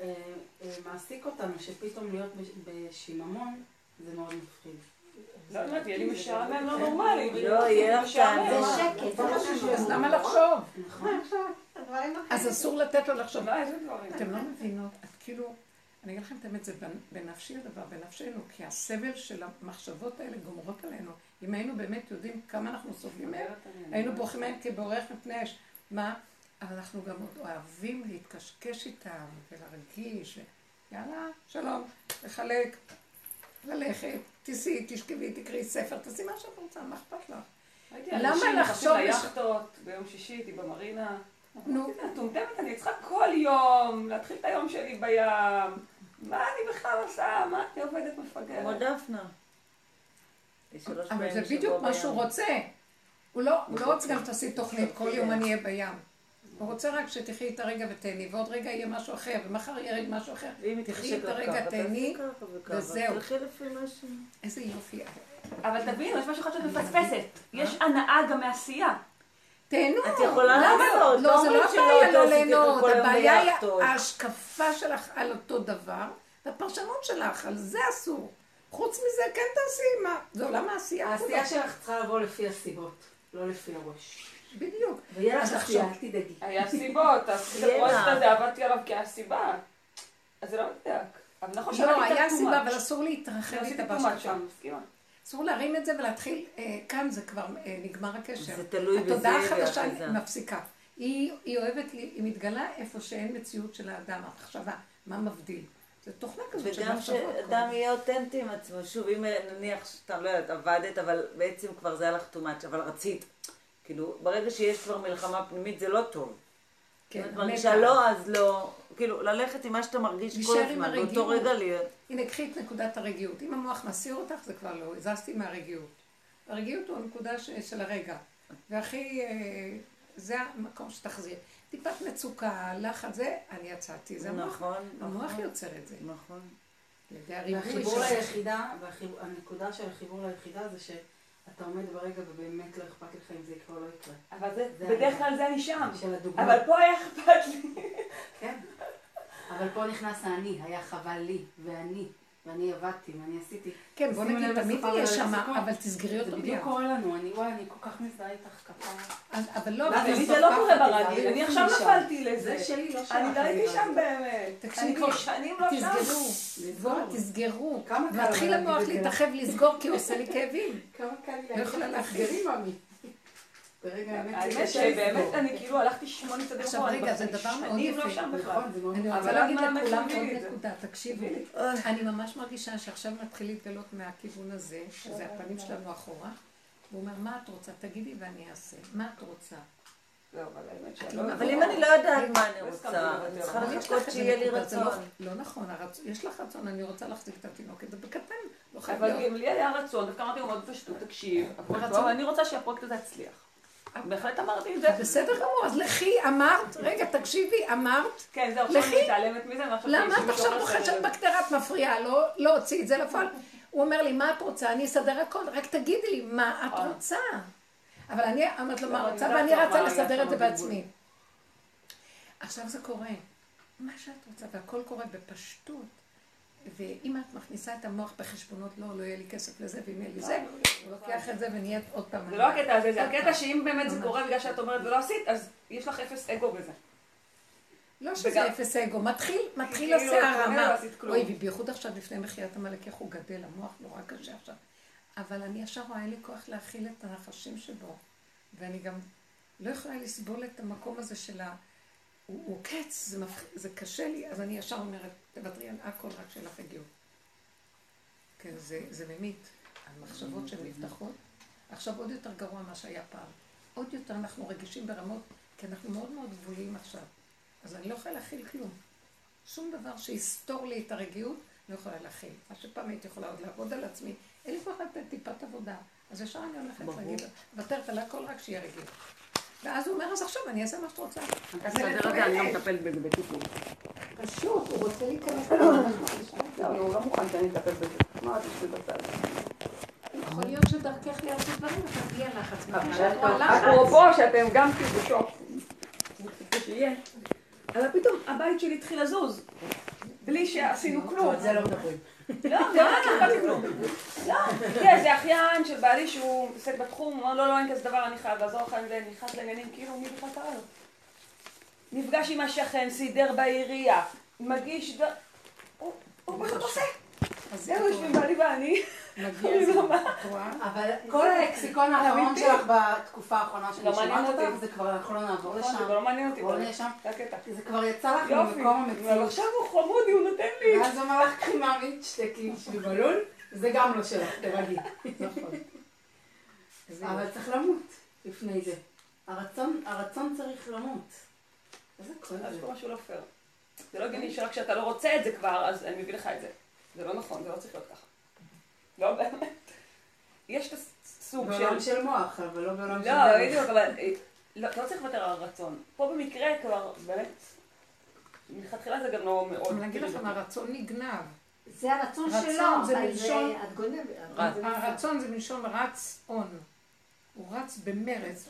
מעסיק אותנו, שפתאום להיות בש- בשיממון, זה מאוד מפחיד. לא יודעת, יהיה לי משעמם לא נורמלי. לא, יהיה לך משעמם. זה טענה. שקט, זה מה שהוא אז למה לחשוב? הדברים אז אחרים. אסור לתת לו לחשוב. דברים? אתם לא מבינות, את כאילו, אני אגיד לכם את האמת, זה בנ- בנפשי הדבר, בנפשנו, כי הסבל של המחשבות האלה גומרות עלינו. אם היינו באמת יודעים כמה אנחנו סובלים מהם, היינו בורחים מהם כבורח מפני אש. מה? אבל אנחנו גם עוד אוהבים להתקשקש איתם ולהרגיש, יאללה, שלום, לחלק, ללכת, תיסעי, תשכבי, תקראי ספר, תעשי מה שאת רוצה, מה אכפת לך? למה אנשים לחשוב נכנסים לש- ליאכטות ביום שישי, הייתי במרינה. נו. מטומטמת, אני צריכה כל יום להתחיל את היום שלי בים. מה אני בכלל עושה? מה אני עובדת כמו מפגרת? דפנה. יש שלוש אבל זה בדיוק מה. שהוא רוצה. הוא לא, לא רוצה גם תעשי תוכנית, כל יום אני אהיה בים. הוא רוצה רק שתחי את הרגע ותהני, ועוד רגע יהיה משהו אחר, ומחר ירד משהו אחר. תחי את הרגע, תהני. וזהו. איזה יופי. אבל תבינו, יש משהו אחד שאת מפספסת. יש הנאה גם מעשייה. תהנו. את יכולה לעשות, לא? לא זה לא הבעיה לא ליהנות, הבעיה היא. ההשקפה שלך על אותו דבר, והפרשנות שלך, על זה אסור. חוץ מזה, כן תעשי מה. זה עולם העשייה. העשייה. שלך צריכה לבוא לפי הסיבות, לא לפי הראש. בדיוק. ויהיה לך אז עשייה, אל עכשיו- תדאגי. היה סיבות, הפרויקט. הזה, עבדתי עליו כהסיבה. אז זה לא מדויק. אבל נכון לא, שעבדתי היה סיבה, אבל. אסור להתרחב עשיתי איתה בהשקפה. אסור להרים את זה ולהתחיל, אה, כאן זה כבר אה, נגמר הקשר. זה תלוי בזה התודעה החדשה. מפסיקה. היא, היא אוהבת, לי- היא מתגלה איפה שאין מציאות של האדם, המחשבה. מה מבדיל? זה תוכנה כזאת של וגם מחשבות. שאדם יהיה אותנטי עם עצמו. שוב, אם נניח סתם, לא יודעת, עבדת, אבל בעצם כבר זה היה לך too much, אבל רצית. כאילו, ברגע שיש כבר מלחמה פנימית זה לא טוב. כן, אם את מרגישה לא, אז לא. כאילו, ללכת עם מה שאתה מרגיש כל הזמן, באותו. רגע להיות. הנה, קחי את נקודת הרגיעות. אם המוח מסיר אותך, זה כבר לא, הזזתי מהרגיעות. הרגיעות הוא הנקודה ש, של הרגע. והכי, אה, זה המקום שתחזיר. טיפת מצוקה, לחץ, זה, אני יצאתי, זה המוח. נכון, המוח נכון. יוצר את זה. נכון. והחיבור. ליחידה, והנקודה של החיבור ליחידה זה שאתה עומד ברגע ובאמת לא אכפת לך אם זה יקרה או לא יקרה. אבל זה, זה בדרך. כלל זה אני שם. של הדוגמה. אבל פה היה אכפת לי. כן. אבל פה נכנס האני, היה חבל לי, ואני, ואני עבדתי, ואני עשיתי. כן, בוא נגיד, תמיד יהיה שם. אבל תסגרי זה אותו בדיוק מיד. קורה לנו, אני, וואי, אני כל כך מזדהה איתך כפרה. אבל לא, ואז אבל זה לא ככה, קורה ברגיל, אני עכשיו. נפלתי לזה. זה שלי, לא שלך. אני לא הייתי זה שם לא. באמת. תקשיבי, אני כבר שנים לא שם. תסגרו. לסגור. תסגרו. מתחיל המוח זה. להתרחב לסגור כי הוא עושה לי כאבים. כמה קל לי לא יכולה להכניס. האמת שבאמת. אני כאילו הלכתי שמונה צעדים עכשיו, אחורה, רגע, אני זה כבר דבר מאוד שנים לא. שם בכלל. נכון, אני. רוצה להגיד לכולם עוד? נקודה, תקשיבו. אני ממש מרגישה שעכשיו מתחיל להתגלות מהכיוון הזה, שזה הפנים שלנו אחורה. הוא אומר, מה את רוצה? תגידי ואני אעשה. מה את רוצה? לא, אבל שלא... לא אבל אם אני לא יודעת מה אני לא רוצה, אני. צריכה יש לחכות שיהיה לי לא- רצון. לא נכון, יש לך רצון, אני רוצה להחזיק את התינוקת, זה בקטן, לא אבל. גם לי היה רצון, דווקא אמרתי לו מאוד פשוט, תקשיב, אני רוצה שהפרויקט הזה יצליח. בהחלט אמרתי את זה. בסדר גמור, אז לכי, אמרת, רגע, תקשיבי, אמרת, כן, זהו, עכשיו. אני מתעלמת מזה, חושבת למה את עכשיו רוחשת. בקטרה, את מפריעה לו להוציא את זה לפועל? הוא אומר לי, מה את רוצה? אני אסדר הכל, רק תגידי לי, מה את אה. רוצה? אבל אני אמרת לו מה לא, רוצה, ואני רצה לסדר את זה. בעצמי. עכשיו זה קורה. מה שאת רוצה, והכל קורה בפשטות. ואם את מכניסה את המוח בחשבונות, לא, לא יהיה לי כסף לזה, ואם יהיה לי זה, הוא לוקח את זה ונהיית עוד פעם. זה לא הקטע הזה, זה הקטע. שאם באמת זה. קורה בגלל שאת אומרת ולא עשית, אז יש לך אפס אגו בזה. לא שזה אפס אגו, מתחיל, מתחיל כאילו. לא עשית כלום. אוי, ובייחוד עכשיו לפני מחיית עמלק, איך הוא גדל, המוח נורא קשה עכשיו. אבל אני ישר רואה, אין לי כוח להכיל את הנחשים שבו. ואני גם לא יכולה לסבול את המקום הזה של ה... הוא, הוא קץ, זה, מפח... זה קשה לי, אז אני ישר אומרת, תוותרי על הכל, רק שלך הגיעו. כן, זה, זה ממית. המחשבות שהן נפתחות. עכשיו עוד יותר גרוע מה שהיה פעם. עוד יותר אנחנו רגישים ברמות, כי אנחנו מאוד מאוד גבוליים עכשיו. אז אני לא יכולה להכיל כלום. שום דבר שיסתור לי את הרגיעות, לא יכולה להכיל. מה שפעם הייתי יכולה עוד לעבוד על עצמי, אין לי כוח לתת טיפת עבודה. אז ישר אני הולכת להגיד לו, מוותרת על הכל רק שיהיה רגיל. ואז הוא אומר, אז עכשיו אני אעשה מה שאת רוצה. אז בסדר, אני זה אני לא. מטפלת בזה בטיפול. פשוט, הוא רוצה להיכנס. לא, הוא לא מוכן שאני אטפל בזה. אמרתי שזה בצד. יכול להיות שדרכך לעשות דברים, אתה תהיה לחץ. אבל שאת רואה לחץ. אפרופו שאתם גם כאילו בשוק, שיהיה, אבל פתאום הבית שלי התחיל לזוז, בלי שעשינו כלום. על זה לא מדברים. לא, לא לי כלום. לא, תראה, זה אחיין של בעלי שהוא מתעסק בתחום, הוא אמר לו, לא, אין כזה דבר, אני חייב לעזור לך עם זה, נכנס לעניינים, כאילו, מי בכלל קרא לו? נפגש עם השכן, סידר בעירייה, מגיש. הוא פשוט עושה. אז זהו, זה יושבים בעלי ואני. זה. לא? אבל כל הלקסיקון האחרון. שלך בתקופה האחרונה שאני לא מעניין שומעת. אותך, זה כבר אנחנו לא נעבור נכון, זה לשם. כבר לא מעניין אותי. בואו כבר. נהיה שם. זה. זה כבר יצא לך. ממקום אבל המציאות. עכשיו הוא חמודי, הוא נותן לי. ואז הוא אמר לך, קחי מאמי, תשתקי, שבי בלול, זה גם לא שלך, תרגי. נכון. אבל צריך למות לפני זה. הרצון, צריך למות. איזה כואב יש זה. פה משהו לא פייר. זה לא הגיוני שרק כשאתה לא רוצה את זה כבר, אז אני מביא לך את זה. זה לא נכון, זה לא צריך להיות ככה. לא באמת. יש את הסוג של... בעולם של מוח, אבל לא בעולם של לא. בדיוק, אבל אה, לא לא צריך לוותר על הרצון. פה במקרה כבר, באמת, מלכתחילה זה גם לא מאוד... אני אגיד לכם, הרצון נגנב. זה הרצון רצון שלו, זה אבל מלשון- זה... את גונבת. הרצון זה מלשון רץ און. הוא רץ במרץ.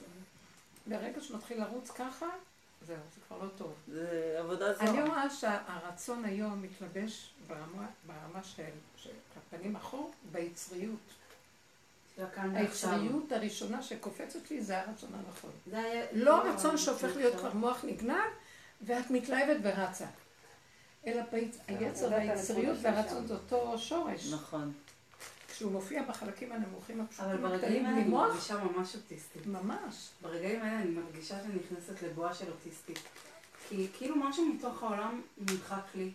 ברגע שמתחיל לרוץ ככה, זהו, זה כבר לא טוב. זה עבודה אני זרה. רואה שהרצון היום מתלבש ברמה, ברמה של הפנים אחור, ביצריות. ועכשיו. היצריות הראשונה שקופצת לי זה הרצון הנכון. לא הרצון שהופך להיות כבר מוח נגנב, ואת מתלהבת ורצה. אלא ביצ- היצר והיצריות והרצון. זה אותו שורש. נכון. כשהוא מופיע בחלקים הנמוכים אבל הפשוטים ברגעים הקטנים האלה בלי אני מוח, מרגישה ממש אוטיסטית. ממש. ברגעים האלה אני מרגישה שאני נכנסת לבועה של אוטיסטית. כי כאילו משהו מתוך העולם נמחק לי,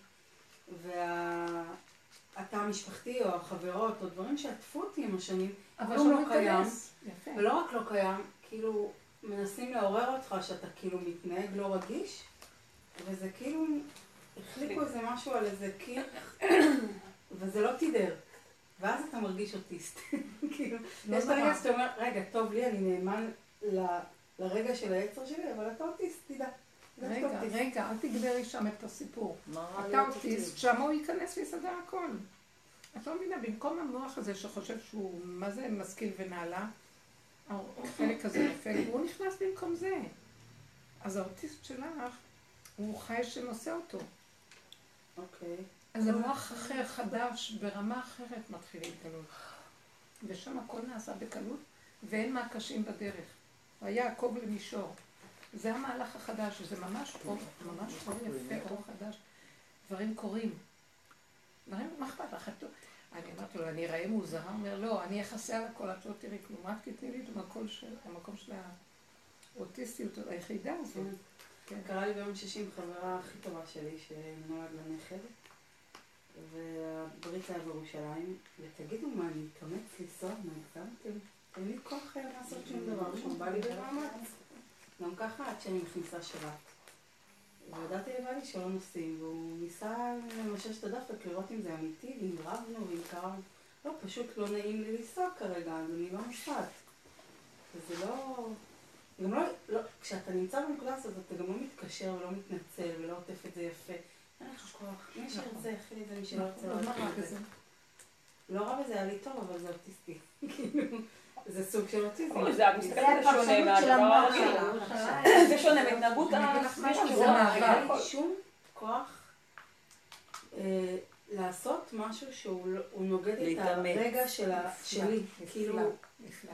והתא המשפחתי או החברות או דברים שעטפו אותי עם השנים, אבל כלום לא קיים. ולא רק לא קיים, כאילו מנסים לעורר אותך שאתה כאילו מתנהג לא רגיש, וזה כאילו, החליקו איזה משהו על איזה קיר, וזה לא תידר. ואז אתה מרגיש אוטיסט. כאילו, לא יש את. הרגע שאתה אומר, רגע, טוב לי, אני נאמן ל- לרגע של היצר שלי, אבל אתה אוטיסט, תדע. רגע. רגע, אל תגברי שם את הסיפור. מה אתה אוטיסט, שם הוא ייכנס ויסדר הכל. את לא מבינה, במקום המוח הזה שחושב שהוא, מה זה משכיל ונעלה, החלק הזה נופל, הוא נכנס במקום זה. אז האוטיסט שלך, הוא חי שנושא אותו. אוקיי. אז זה מוח אחר, חדש, ברמה אחרת מתחיל להתגלות. ושם הכל נעשה בקלות, ואין מהקשים בדרך. והיה עקוב למישור. זה המהלך החדש, וזה ממש אור, ממש אור יפה, אור חדש. דברים קורים. דברים, מה אכפת לך? אני אמרתי לו, אני אראה מוזר? הוא אומר, לא, אני אכסה על הכל, את לא תראי כלום, רק תתני לי את המקום של, המקום של האוטיסטיות היחידה הזאת. כן. קרה לי ביום שישי עם חברה הכי טובה שלי, שנולד לה נכד, והברית היה בירושלים, ותגידו מה, אני אתאמץ לנסוע, מה הגזמתם? אין לי כוח אה, לעשות שום דבר שם, בא לי במאמץ. גם ככה עד שאני מכניסה שבת. וידעתי לבד שלא נוסעים, והוא ניסה למשש את הדפק לראות אם זה אמיתי, ואם רבנו, ואם קרה... לא, פשוט לא נעים לי לנסוע כרגע, אז אני לא נוסעת. וזה לא... גם לא, לא, כשאתה נמצא בנקודה הזאת, אתה גם לא מתקשר ולא מתנצל ולא עוטף את זה יפה. אין לך כוח, מי שירצה יכיל את זה, מי שלא ירצה לא לא רע את זה. בזה. לא רע בזה, היה לי טוב, אבל זה אוטיסטי. כאילו, זה סוג של אוטיזם. או, זה שונה מהדבר המוח הרגיל. שלה. זה שונה מהתנהגות לי שום כוח אה, לעשות משהו שהוא לא- נוגד את. הרגע של ה- שלי. כאילו.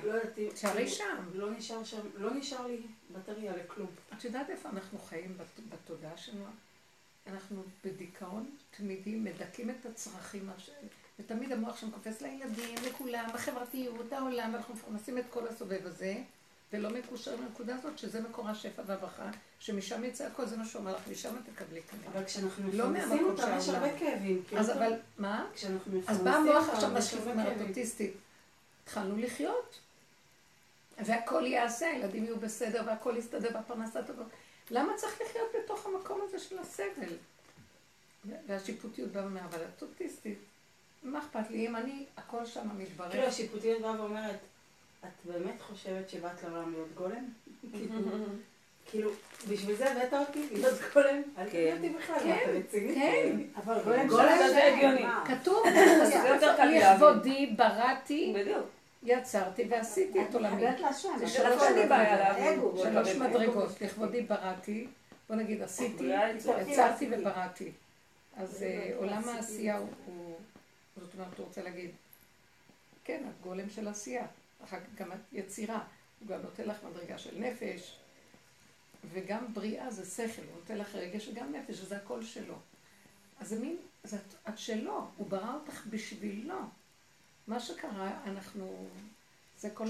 לא יודעת, תשארי שם. לא נשאר שם, לא נשאר לי בטריה לכלום. את יודעת איפה אנחנו חיים בת- בתודעה שלנו? אנחנו בדיכאון תמידי, מדכאים את הצרכים, ותמיד המוח שם קופץ לילדים, לכולם, בחברתיות, העולם, ואנחנו מפרנסים את כל הסובב הזה, ולא מקושר לנקודה הזאת, שזה מקור השפע והברכה, שמשם יצא הכל, זה מה שהוא אמר לך, משם תקבלי כנראה. אבל כשאנחנו לא מפרנסים אותם יש הרבה. כאבים. כאילו, אז אבל, מה? כשאנחנו אז מפרנסים בא המוח אותם עכשיו הרבה אומרת. אוטיסטית. התחלנו לחיות. והכל יעשה, הילדים יהיו בסדר, והכל יסתדר, והפרנסה טובה. למה צריך לחיות בתוך המקום הזה של הסבל? והשיפוטיות באה את אוטיסטית. מה אכפת לי? אם אני, הכל שם כאילו מתברר. השיפוטיות באה ואומרת, את באמת חושבת שבאת לעולם להיות גולם? כאילו, כאילו, בשביל זה הבאת אותי להיות גולם? אל תביא כן. אותי בכלל, כן, מה, אתה רציני? כן. אבל גולם זה הגיוני. כתוב, זה יותר קל להבין. לכבודי בראתי, בדיוק. יצרתי ועשיתי את עולמי. זה אבל שלוש מדרגות. להבין. אגו, שלוש אגו. מדרגות, לכבודי בראתי, בוא נגיד עשיתי, יצרתי. ובראתי. אז אה. עולם העשייה הוא, זאת אומרת, הוא רוצה להגיד, כן, את גולם של עשייה, אחר כך גם יצירה, הוא גם נותן לך מדרגה של נפש, וגם בריאה זה שכל, הוא נותן לך רגש וגם נפש, וזה הכל שלו. אז זה מין, זה, את שלו, הוא ברא אותך בשבילו. מה שקרה, אנחנו, זה כל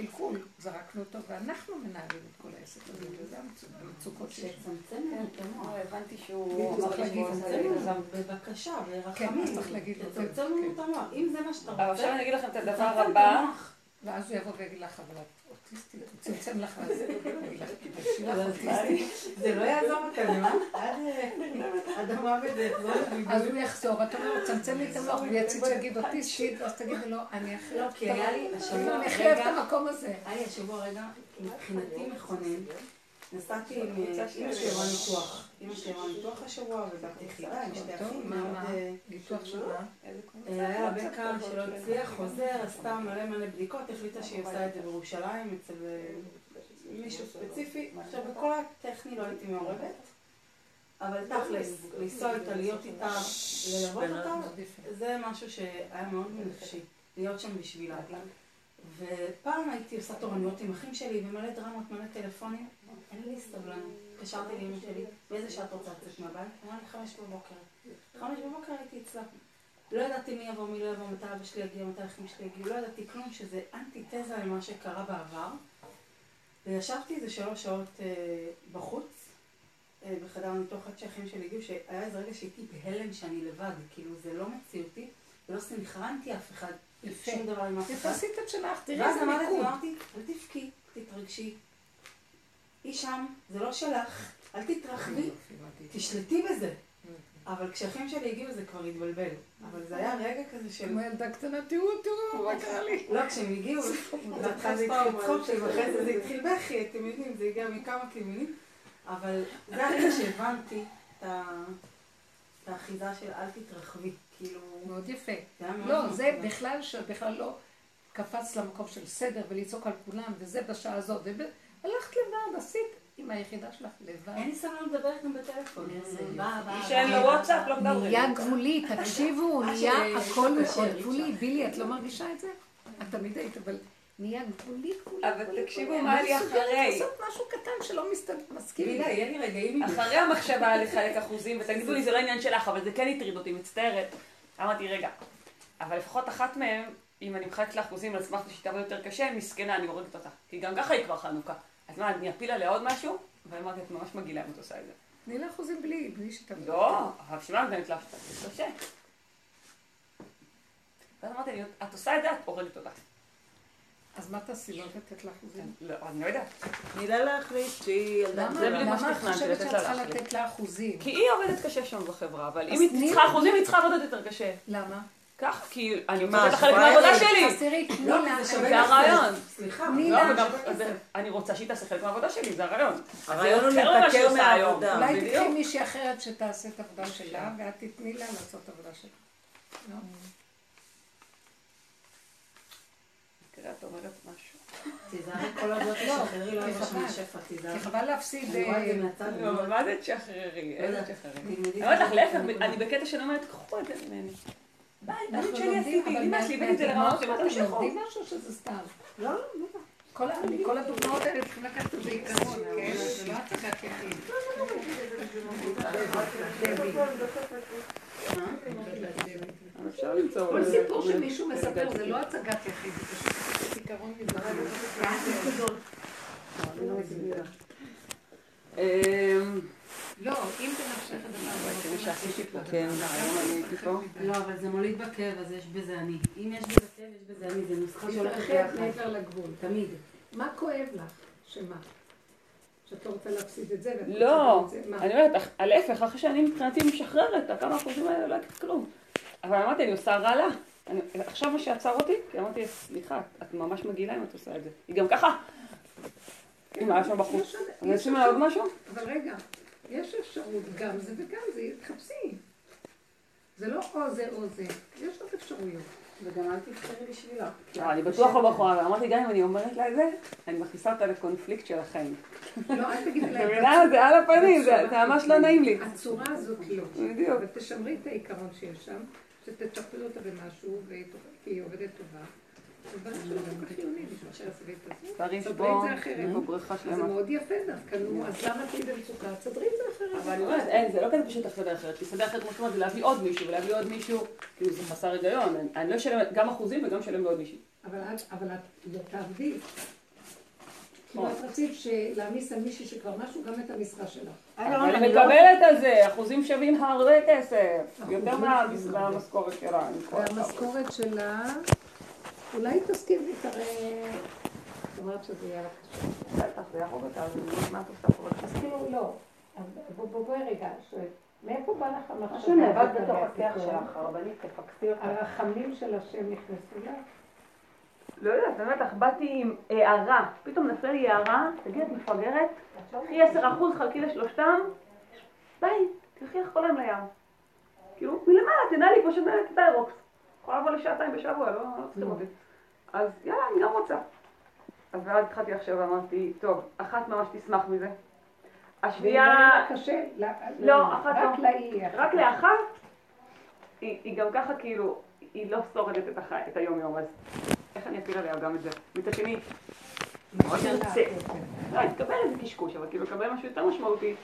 הקלקול, זרקנו אותו, ואנחנו מנהלים את כל העסק הזה, וזה המצוק- המצוקות שיש. שצמצם לנו את המוח. אה, הבנתי שהוא צריך אמר להגיד לשמוע את זה. בבקשה, כן, ברחמים. אז צריך להגיד לו, כן. לנו את המוח. אם זה מה שאתה אבל עכשיו רוצה, אני אגיד לכם את הדבר הבא. ואז הוא יבוא ויגיד לך, אבל את אוטיסטית, הוא צמצם לך, הוא יגיד לך, תתביישי לך אוטיסטית. זה לא יעזור אותנו, אה? עד אה, עד המוות זה יחזור אז. הוא יחזור, אתה אומר, לו, צמצם לי את המוח, הוא יציץ ויגיד אוטיסטית, ואז תגידי לו, אני הכי לא, כי היה לי השבוע אני הכי אוהבת את רגע, המקום הזה. היה לי השבוע רגע, מבחינתי מכונן. נסעתי עם אמא שלי עברה ניתוח. אמא שלי עברה ניתוח השבוע, ובאתי יחידה עם שתי אחים מה, מאוד... מה? אה, ניתוח של מה? אה, היה לה בקע שלא הצליח, חוזר, עשתה מלא מלא בדיקות, החליטה שהיא עושה את זה בירושלים אצל אה, מישהו ספציפי. עכשיו, בכל הטכני לא הייתי מעורבת, אבל תכלס, לנסוע איתה, להיות איתה, ללוות אותה. זה משהו שהיה מאוד בנפשי, להיות שם בשבילה. ופעם הייתי עושה תורנויות עם אחים שלי, ומלא דרמות, מלא טלפונים, אין לי סבלנות. התקשרתי לאמא שלי, באיזה שעה את רוצה לצאת מהבית? אמרה לי חמש בבוקר. חמש בבוקר הייתי אצלה. לא ידעתי מי יבוא, מי לא יבוא, מתי אבא שלי יגיע, מתי האחים שלי יגיעו, לא ידעתי כלום, שזה אנטיתזה למה שקרה בעבר. וישבתי איזה שלוש שעות אה, בחוץ, אה, בחדר הניתוח עד שהאחים שלי הגיעו, שהיה איזה רגע שהייתי בהלם שאני לבד, כאילו זה לא מציאותי, ולא סנכרנתי אף אחד, יפה. שום דבר עם אף יפה אחד. עשית את שלך, תראי ואז איזה מיקוד. אמרתי, אל תבכי, תתרגשי. היא שם, זה לא שלך, אל תתרחבי, תשלטי בזה. אבל כשאחים שלי הגיעו זה כבר התבלבל. אבל זה היה רגע כזה של... כמו ילדה קטנה, תראו, תראו, מה קרה לי. לא, כשהם הגיעו, בהתחלה זה התחיל צחוק, ואחרי זה זה התחיל בכי, אתם יודעים, זה הגיע מכמה כיוונים. אבל זה הרגע שהבנתי את האחיזה של אל תתרחבי. כאילו, מאוד יפה. לא, זה. בכלל לא קפץ למקום של סדר ולצעוק על כולם, וזה בשעה הזאת. הלכת לבד, עשית עם היחידה שלך לבד. אין לי סבלנות לדבר איתם בטלפון. מי שאין לו וואטסאפ. לא מדברים. נהיה גבולי, תקשיבו, נהיה הכל גבולי. בילי, את לא מרגישה את זה? את תמיד היית, אבל נהיה גבולי, גבולי. אבל תקשיבו. מה לי אחרי. לעשות משהו קטן שלא מסכים. בילה, יהיה לי רגעים אחרי המחשבה לחלק אחוזים, ותגידו לי זה לא עניין שלך, אבל זה כן הטריד אותי, מצטערת. אמרתי, רגע, אבל לפחות אחת מהן, אם אני מחלקת לאחוזים על סמך תעבוד יותר קשה, מסכנה, אני הורגת אותה. כי גם ככה היא כבר חנוכה. אז מה, אני אפיל עליה עוד משהו? ואמרתי, את ממש מגעילה אם את עושה את זה. תני לה אחוזים בלי, בלי שתביא. לא, אבל מה נותנת לך? זה קשה. ואז אמרתי, לי, את עושה את זה, את הורגת אותה. אז מה תעשי? לא לתת לה אחוזים? לא, אני לא יודעת. תני לה להחליט שהיא ילדה למה? זה בדיוק מה למה את שתכננתי, חושבת לתת שאת לה צריכה להחליט. לתת לה אחוזים? כי היא עובדת קשה שם בחברה, אבל אם היא צריכה לה אחוזים, היא צריכה לעבוד יותר קשה. למה? ככה, כי אני מה, רוצה את החלק שבועיים? מהעבודה שלי. אז תראי, תני לא, זה שווה זה הרעיון. סליחה. לא, אני רוצה שהיא תעשה חלק מהעבודה שלי, זה הרעיון. הרעיון הוא להיפטר. מהעבודה. אולי. תקחי מישהי אחרת שתעשה את העבודה שלה, ואת תתני לה לעשות את העבודה שלה. לא? תראה, את אומרת משהו. תיזהרי כל לא תשחררי לא חבל. שפע, תיזהרי. כי חבל להפסיד... אה. לא, מה זה תשחררי? איזה תשחררי? אני אומרת לך, להפך. אני בקטע שאני אומרת, קחו את זה ממני. אנחנו את שלי עשיתי, אמא מה- שלי הבאתי את זה לרמה מהדוגמאות שאתם אתם תמשיכו. לומדים משהו שזה סתם. לא, לא, לא. כל הדוגמאות האלה צריכים לקחת את זה עיקרון, כן? זה לא הצגת יחיד. אפשר למצוא. כל סיפור שמישהו מספר זה לא הצגת יחיד, זה פשוט עיקרון מזרח. לא, אם בנפשך הדבר. כן. לא, אבל זה מוליד בכאב, אז יש בזה אני. אם יש בזה כאב, יש בזה אני. זה נוסחה שהולכת. מעבר לגבול. תמיד. מה כואב לך? שמה? שאת לא רוצה להפסיד את זה ואת רוצה לא, את זה? מה? אני אומרת, אח- להפך, אחרי שאני מבחינתי משחררת, הכמה אחוזים האלה לא יקרה כלום. אבל אמרתי, אני עושה רע לה. אני- עכשיו מה שעצר אותי, כי אמרתי, סליחה, את ממש מגעילה אם את עושה את זה. היא גם ככה. אם היה שם בחוץ. יש- אני אשים לה עוד משהו? אבל רגע, יש אפשרות גם זה וגם זה, תחפשי. זה לא או זה או זה, יש עוד אפשרויות. וגם אל תבחרי בשבילה. לא, אני בטוח לא בחורה, ואמרתי, גם אם אני אומרת לה את זה, אני מכניסה אותה לקונפליקט של החיים. לא, אל תגידי את להם. מבינה? זה על הפנים, זה זה ממש לא נעים לי. הצורה הזאת לא. בדיוק. ותשמרי את העיקרון שיש שם, שתטפל אותה במשהו, כי היא עובדת טובה. בשביל שתעשי את זה. שלמה. מאוד יפה דווקא, נו, אז למה תהיי במצוקה? תסדרי את זה אחרת. אבל אני אומרת, אין, זה לא כזה פשוט לסדר אחרת. כי לסדר אחרת, כמו שאת אומרת, זה להביא עוד מישהו, ולהביא עוד מישהו, כאילו זה חסר היגיון. אני- אני לא אשלם גם אחוזים וגם אשלם לעוד מישהו. אבל את, אבל את לא תעבדי. כאילו. את רצית ש- להעמיס על מישהי שכבר משהו גם את המשרה שלך. אבל אני מקבלת על זה, אחוזים שווים הרבה כסף. יותר. מהמשכורת שלה. והמשכורת שלה, אולי תסכים לי תראה, זאת אומרת שזה יהיה לה קשה. בטח, זה יהרוג אותה, אז מה את עושה פה? אז כאילו לא, בואי רגע, שואל, מאיפה בא לך המחשבה? שנאבד לגבי בתוך הכיח? שלך, הרבנית, תפקסי אותה. הרחמים של השם נכנסו לך? לא יודעת, באמת, אך באתי עם הערה. פתאום נפלה לי הערה, תגידי, את מפגרת? קחי 10% חלקי לשלושתם, ביי, תלכי לך כל היום לים. כאילו, מלמעלה, תנהלי כמו שמנהלת את האירוקס. יכולה לבוא לשעתיים בשבוע, לא לא צריכים אותי. אז יאללה, אני גם רוצה. אז ואז התחלתי עכשיו ואמרתי, טוב, אחת ממש תשמח מזה. השנייה, קשה, לה- לא, אחת רק לא. לאי. רק לאחת, היא, היא גם ככה כאילו, היא לא שורדת את, החי, את היום יום, אז איך אני אפיל עליה גם את זה? מצד שני, מאוד תרצה. לא, אני תקבל איזה קשקוש, אבל כאילו לקבל משהו יותר משמעותי.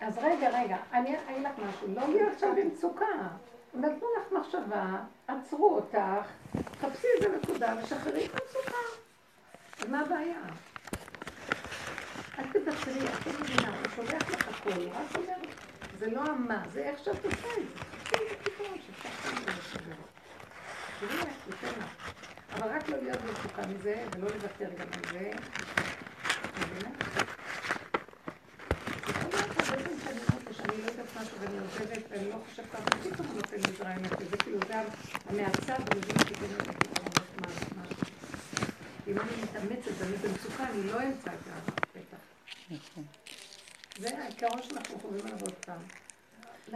אז רגע, רגע, אני אגיד לך משהו, לא להיות עכשיו במצוקה. נתנו לך מחשבה, עצרו אותך, חפשי איזה נקודה ושחררי את המצוקה. אז מה הבעיה? אל תוותרי, את לא מבינה, הוא שולח לך הכול, רק אומר, זה לא המה, זה איך שאת עושה את זה. תחשבי לעשות את זה. תראי איך, ניתן לך. אבל רק לא להיות במצוקה מזה, ולא לוותר גם על זה. מבינה? יכול להיות הרבה פעמים שאני אומרת לו שאני לא יודעת משהו ואני עובדת ואני לא חושבת ככה, פתאום הוא נותן לי זרעים זה כאילו גם המעצב ומבין אותי בין הפתרון, מה, מה. אם אני מתאמצת ואני במצוקה, אני לא אמצא את הפתח. זה העיקרון שאנחנו חושבים עליו עוד פעם.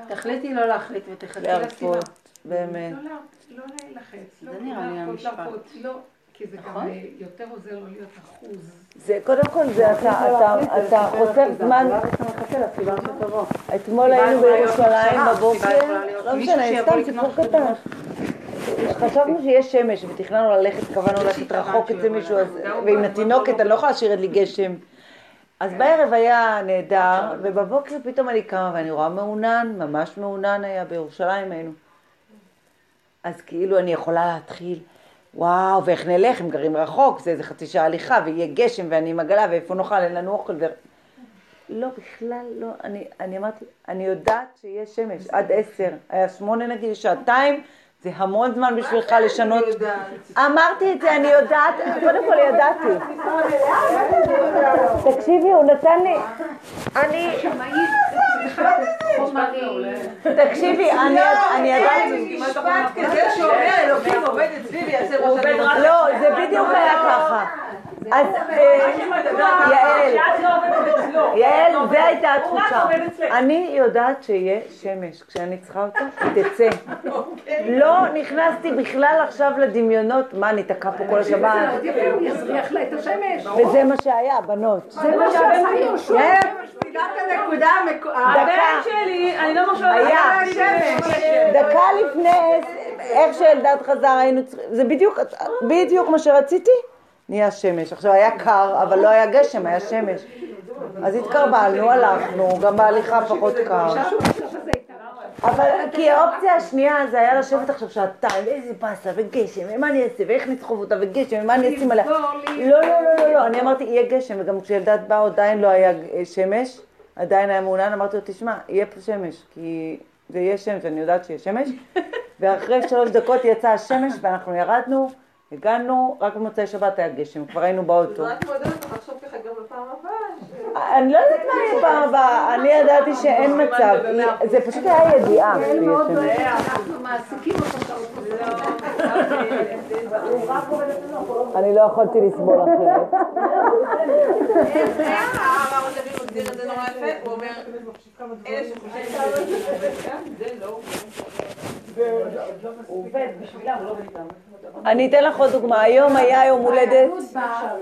תחליטי לא להחליט ותחכי לסיבה. להרפות, באמת. לא, לא, לא להילחץ, לא זה נראה לי להרפות, המשפט. להרפות, לא, כי זה גם נכון? אה, יותר עוזר לא להיות אחוז. זה קודם כל זה אתה, חוסך זמן, שתבוא. אתמול היינו בירושלים בבוקר, לא משנה, סתם סיפור קטן. חשבנו שיש שמש ותכננו ללכת, קבענו ללכת רחוק אצל מישהו, ועם התינוקת אני לא יכולה להשאיר את לי גשם. אז בערב היה נהדר, ובבוקר פתאום אני קמה ואני רואה מעונן, ממש מעונן היה, בירושלים היינו. אז כאילו אני יכולה להתחיל, וואו, ואיך נלך, הם גרים רחוק, זה איזה חצי שעה הליכה, ויהיה גשם, ואני עם עגלה, ואיפה נאכל, אין לנו אוכל. ו... לא, בכלל לא. אני, אני אמרתי, אני יודעת שיש שמש עד עשר. היה שמונה נגיד, שעתיים, זה המון זמן בשבילך לשנות. אמרתי את זה, אני יודעת, קודם כל ידעתי. תקשיבי, הוא נתן לי, אני, תקשיבי, אני אני ידעתי. משפט כזה שאומר אלוקים עובד אצלי ויעשה ראש אני לא, זה בדיוק היה ככה. אז אה, יעל, יעל, זו הייתה התחושה. אני יודעת שיהיה שמש. כשאני צריכה אותה, היא תצא. לא נכנסתי בכלל עכשיו לדמיונות, מה, אני תקע פה כל השבת? הוא יזריח לה את השמש. וזה מה שהיה, בנות. זה מה הנקודה המקו- הבן שלי, אני לא מרשה לו היה. שמש. דקה לפני, איך שאלדד חזר, היינו צריכים, זה בדיוק מה שרציתי, נהיה שמש. עכשיו היה קר, אבל לא היה גשם, היה שמש. אז התקרבלנו, הלכנו, גם בהליכה פחות קר. אבל כי האופציה השנייה זה היה לשבת עכשיו שעתיים, ואיזה באסה, וגשם, ומה אני אעשה, ואיך נסחוב אותה, וגשם, ומה אני אשים עליה. לא, לא, לא, לא, לא, אני אמרתי, יהיה גשם, וגם כשילדת באה עדיין לא היה שמש, עדיין היה מעונן, אמרתי לו, תשמע, יהיה פה שמש, כי זה יהיה שמש, אני יודעת שיהיה שמש, ואחרי שלוש דקות יצאה השמש, ואנחנו ירדנו, הגענו, רק במוצאי שבת היה גשם, כבר היינו באוטו. רק מעודדת אותך לחשוב ככה גם לפעם הבאה. אני לא יודעת מה יהיה פעם הבאה, אני ידעתי שאין מצב, זה פשוט היה ידיעה. אנחנו מעסיקים אני לא יכולתי לסבול אחרת. זה הוא אני אתן לך עוד דוגמה, היום היה יום הולדת,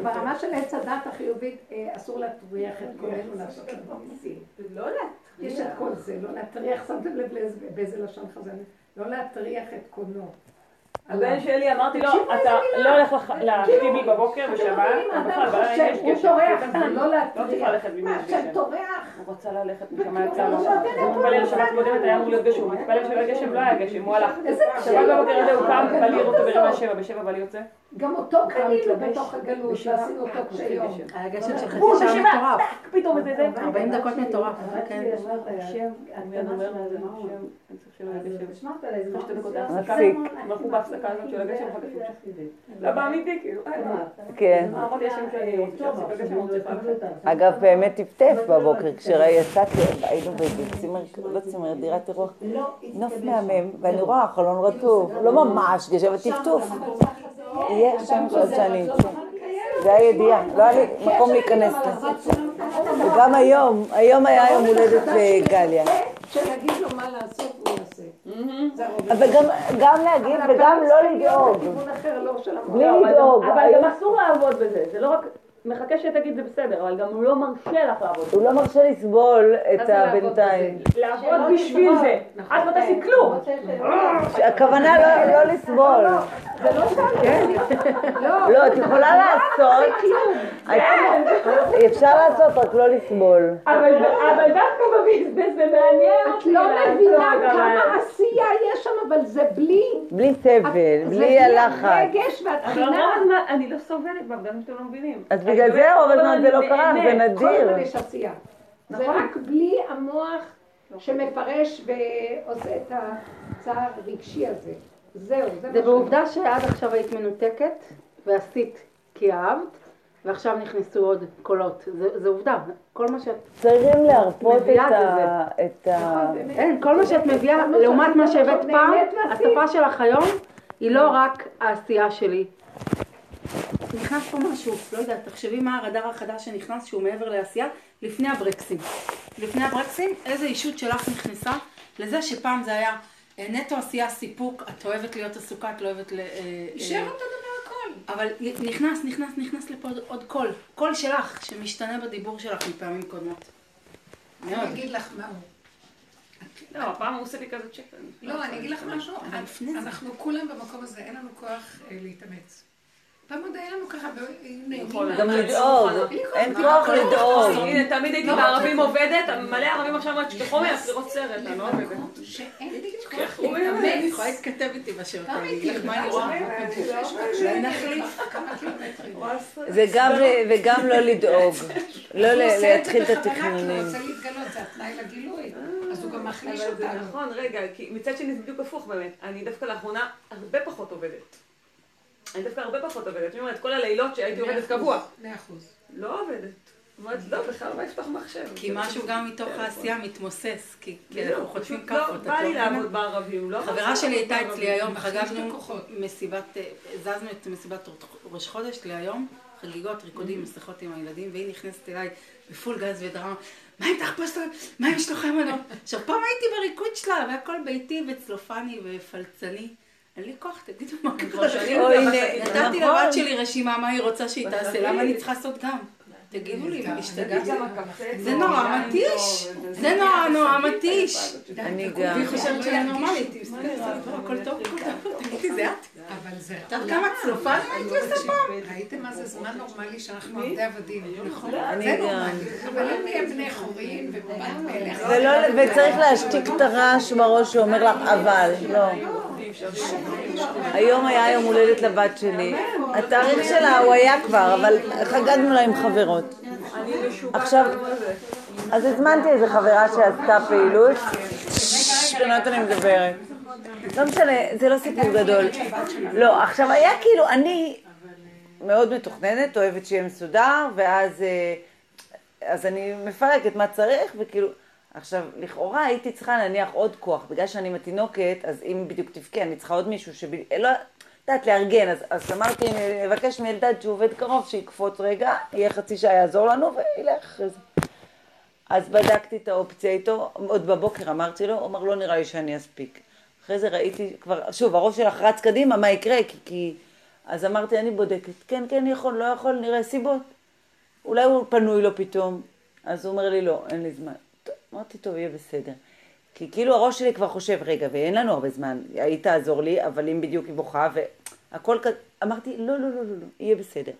ברמה של עץ הדת החיובית, אה, אסור להטריח את קולנו לעשות לנו ניסים. לא להטריח. יש את כל זה, לא להטריח, שמתם לב באיזה לשון חז"ל, לא להטריח את קולנו. הבן שלי, אמרתי לו, אתה לא הולך לי בבוקר בשבת, או בכלל הוא. טורח אתה לא לא להטריח. ללכת מה, גשם. טורח, הוא רצה ללכת, משם יצא לו. הוא מתפלל שבת קודמת, היה אמור להיות גשם, הוא מתפלל שלא היה גשם, לא היה גשם, הוא הלך. שבת. בבוקר הזה הוא קם, בא לראות אותו ברבע שבע, בשבע בא לי יוצא. גם אותו קנינו בתוך הגלות, שעשינו אותו קשה יום. היה גשם של חצי שעה מטורף. פתאום איזה זה. 40 דקות מטורף. כן. השם, לו, זה השם, אני הלכו בהפסקה הזאת של הגשם, אחר כך. לא באמיתי, כאילו. אה, כן. ללכת. אגב באמת טפטף בבוקר, כשיצאתי, היינו באיזה צימר, לא צימר, דירת אירוח, נוף מהמם, ואני רואה החלון רטוב, לא ממש גשם, אבל טפטוף. יהיה עד שאני אצא. זה היה ידיעה, לא היה לי מקום להיכנס לזה. וגם היום, היום היה יום הולדת לגליה. כשנגיד לו מה לעשות, הוא יעשה. אבל גם, גם להגיד וגם לא לדאוג. לא. בלי לדאוג. אבל גם אסור לעבוד בזה, זה לא רק, מחכה שתגיד זה בסדר, אבל גם הוא לא מרשה לך לעבוד. הוא לא מרשה לסבול את הבינתיים. לעבוד בשביל זה. את לא תעשי כלום. הכוונה לא- לא לסבול. לא, את יכולה לעשות, אפשר לעשות, רק לא לסבול. אבל אבל דווקא בביזנס זה מעניין את לא מבינה כמה עשייה יש שם, אבל זה בלי... בלי סבל, בלי הלחץ. הרגש אבל והתחינה. אני לא סובלת בה, גם שאתם לא מבינים. אז בגלל זה רוב הזמן זה לא קרה, זה כל הזמן נדיר. יש עשייה. זה נכון. רק בלי המוח שמפרש ועושה את הצער הרגשי הזה. זהו, זה זה מה בעובדה שעד עכשיו היית מנותקת ועשית כי אהבת, ועכשיו נכנסו עוד קולות. זה זה עובדה. כל מה שאת... צריכים להרפות את את ה... את ה... אין, כל מה שאת מביאה, לעומת מה שהבאת פעם, השפה שלך היום היא לא רק העשייה שלי. נכנס פה משהו, לא יודעת, תחשבי מה הרדאר החדש שנכנס שהוא מעבר לעשייה לפני הברקסים. לפני הברקסים, איזה ישות שלך נכנסה לזה שפעם זה היה נטו עשייה סיפוק, את אוהבת להיות עסוקה, את לא אוהבת ל... אה, יישאר אה, אותו דבר הכל. אבל נכנס, נכנס, נכנס לפה עוד, קול. קול שלך, שמשתנה בדיבור שלך מפעמים קודמות. מאוד. אני אגיד לך מה הוא. לא, הפעם הוא עושה לי כזה צ'ק. לא, אני אגיד לך משהו. אנחנו כולם במקום הזה, אין לנו כוח אה, להתאמץ. פעם עוד היה לנו ככה. נכון, מה- גם אני לדאוג. אין כוח לדאוג. הנה, תמיד הייתי לא, בערבים עובדת, מלא ערבים עכשיו אומרת שאתה חומר, לראות סרט, אני לא עובדת. שאין לי כוח הוא אני להתאמץ. יכולה להתכתב איתי בשעות האלה, לך מה אני רואה. זה גם, וגם לא לדאוג, לא עושה להתחיל את התכנונים. הוא רוצה להתגלות, זה התנאי לגילוי. אז הוא גם מחליש אבל זה אותנו. נכון, רגע, כי מצד שני זה בדיוק הפוך באמת. אני דווקא לאחרונה הרבה פחות עובדת. אני דווקא הרבה פחות עובדת. אני אומרת, כל הלילות שהייתי עובדת קבוע. מאה אחוז. לא עובדת. אומרת, לא, בכלל לא לפתוח מחשב. כי משהו גם מתוך העשייה מתמוסס, כי אנחנו חוטפים כאפות. לא, את בא לי לא? לעבוד בערבים, לא? חברה שלי הייתה אצלי. היום, חגגנו. מסיבת, אה, הזזנו את מסיבת ראש חודש להיום, חגיגות, ריקודים, מסכות עם הילדים, והיא נכנסת אליי בפול גז ודרמה, מה עם תחפושת? מה עם משלוחי מנות? עכשיו פעם הייתי בריקוד שלה, והכל ביתי וצלופני ופלצני. אין לי כוח, תגידו מה הנה, נתתי נכון. לבת שלי רשימה מה היא רוצה שהיא תעשה, למה אני צריכה לעשות גם? תגידו לי, השתגעתי. זה נורא מתיש, זה נורא נורא מתיש. אני גם. והיא חושבת לא שאני ירגיש. נורמלית, הכל טוב, הכל טוב, תגידי, זה את? אבל זה... את יודעת כמה צלופן הייתי עושה פעם? ראיתם מה זה זמן נורמלי שאנחנו עבדי עבדים, נכון? אני זה. נורמלי. אבל אם נהיה בני חורין ובבת מלך. ולא, וצריך להשתיק את הרעש בראש שאומר לך אבל, לא. היום היה יום הולדת לבת שלי. התאריך שלה הוא היה כבר, אבל חגגנו לה עם חברות. עכשיו-. אז הזמנתי איזה חברה שעשתה פעילות. שכנות אני מדברת. לא משנה, זה לא סיפור גדול. לא, עכשיו היה כאילו, אני מאוד מתוכננת, אוהבת שיהיה מסודר, ואז אה, אז אני מפרקת מה צריך, וכאילו, עכשיו, לכאורה הייתי צריכה להניח עוד כוח, בגלל שאני עם התינוקת, אז אם בדיוק תבכה, אני צריכה עוד מישהו שב... לא, יודעת, לארגן, אז, אז אמרתי, אני אבקש מאלדד שהוא עובד קרוב, שיקפוץ רגע, יהיה חצי שעה, יעזור לנו, וילך אחרי זה. אז בדקתי את האופציה איתו, עוד בבוקר אמרתי לו, הוא אמר, לא נראה לי שאני אספיק. אחרי זה ראיתי כבר, שוב, הראש שלך רץ קדימה, מה יקרה? כי, כי... אז אמרתי, אני בודקת, כן, כן, יכול, לא יכול, נראה סיבות. אולי הוא פנוי לו פתאום. אז הוא אומר לי, לא, אין לי זמן. אמרתי, טוב, יהיה בסדר. כי כאילו הראש שלי כבר חושב, רגע, ואין לנו הרבה זמן, היא תעזור לי, אבל אם בדיוק היא בוכה, והכל כזה, אמרתי, לא, לא, לא, לא, לא, יהיה בסדר.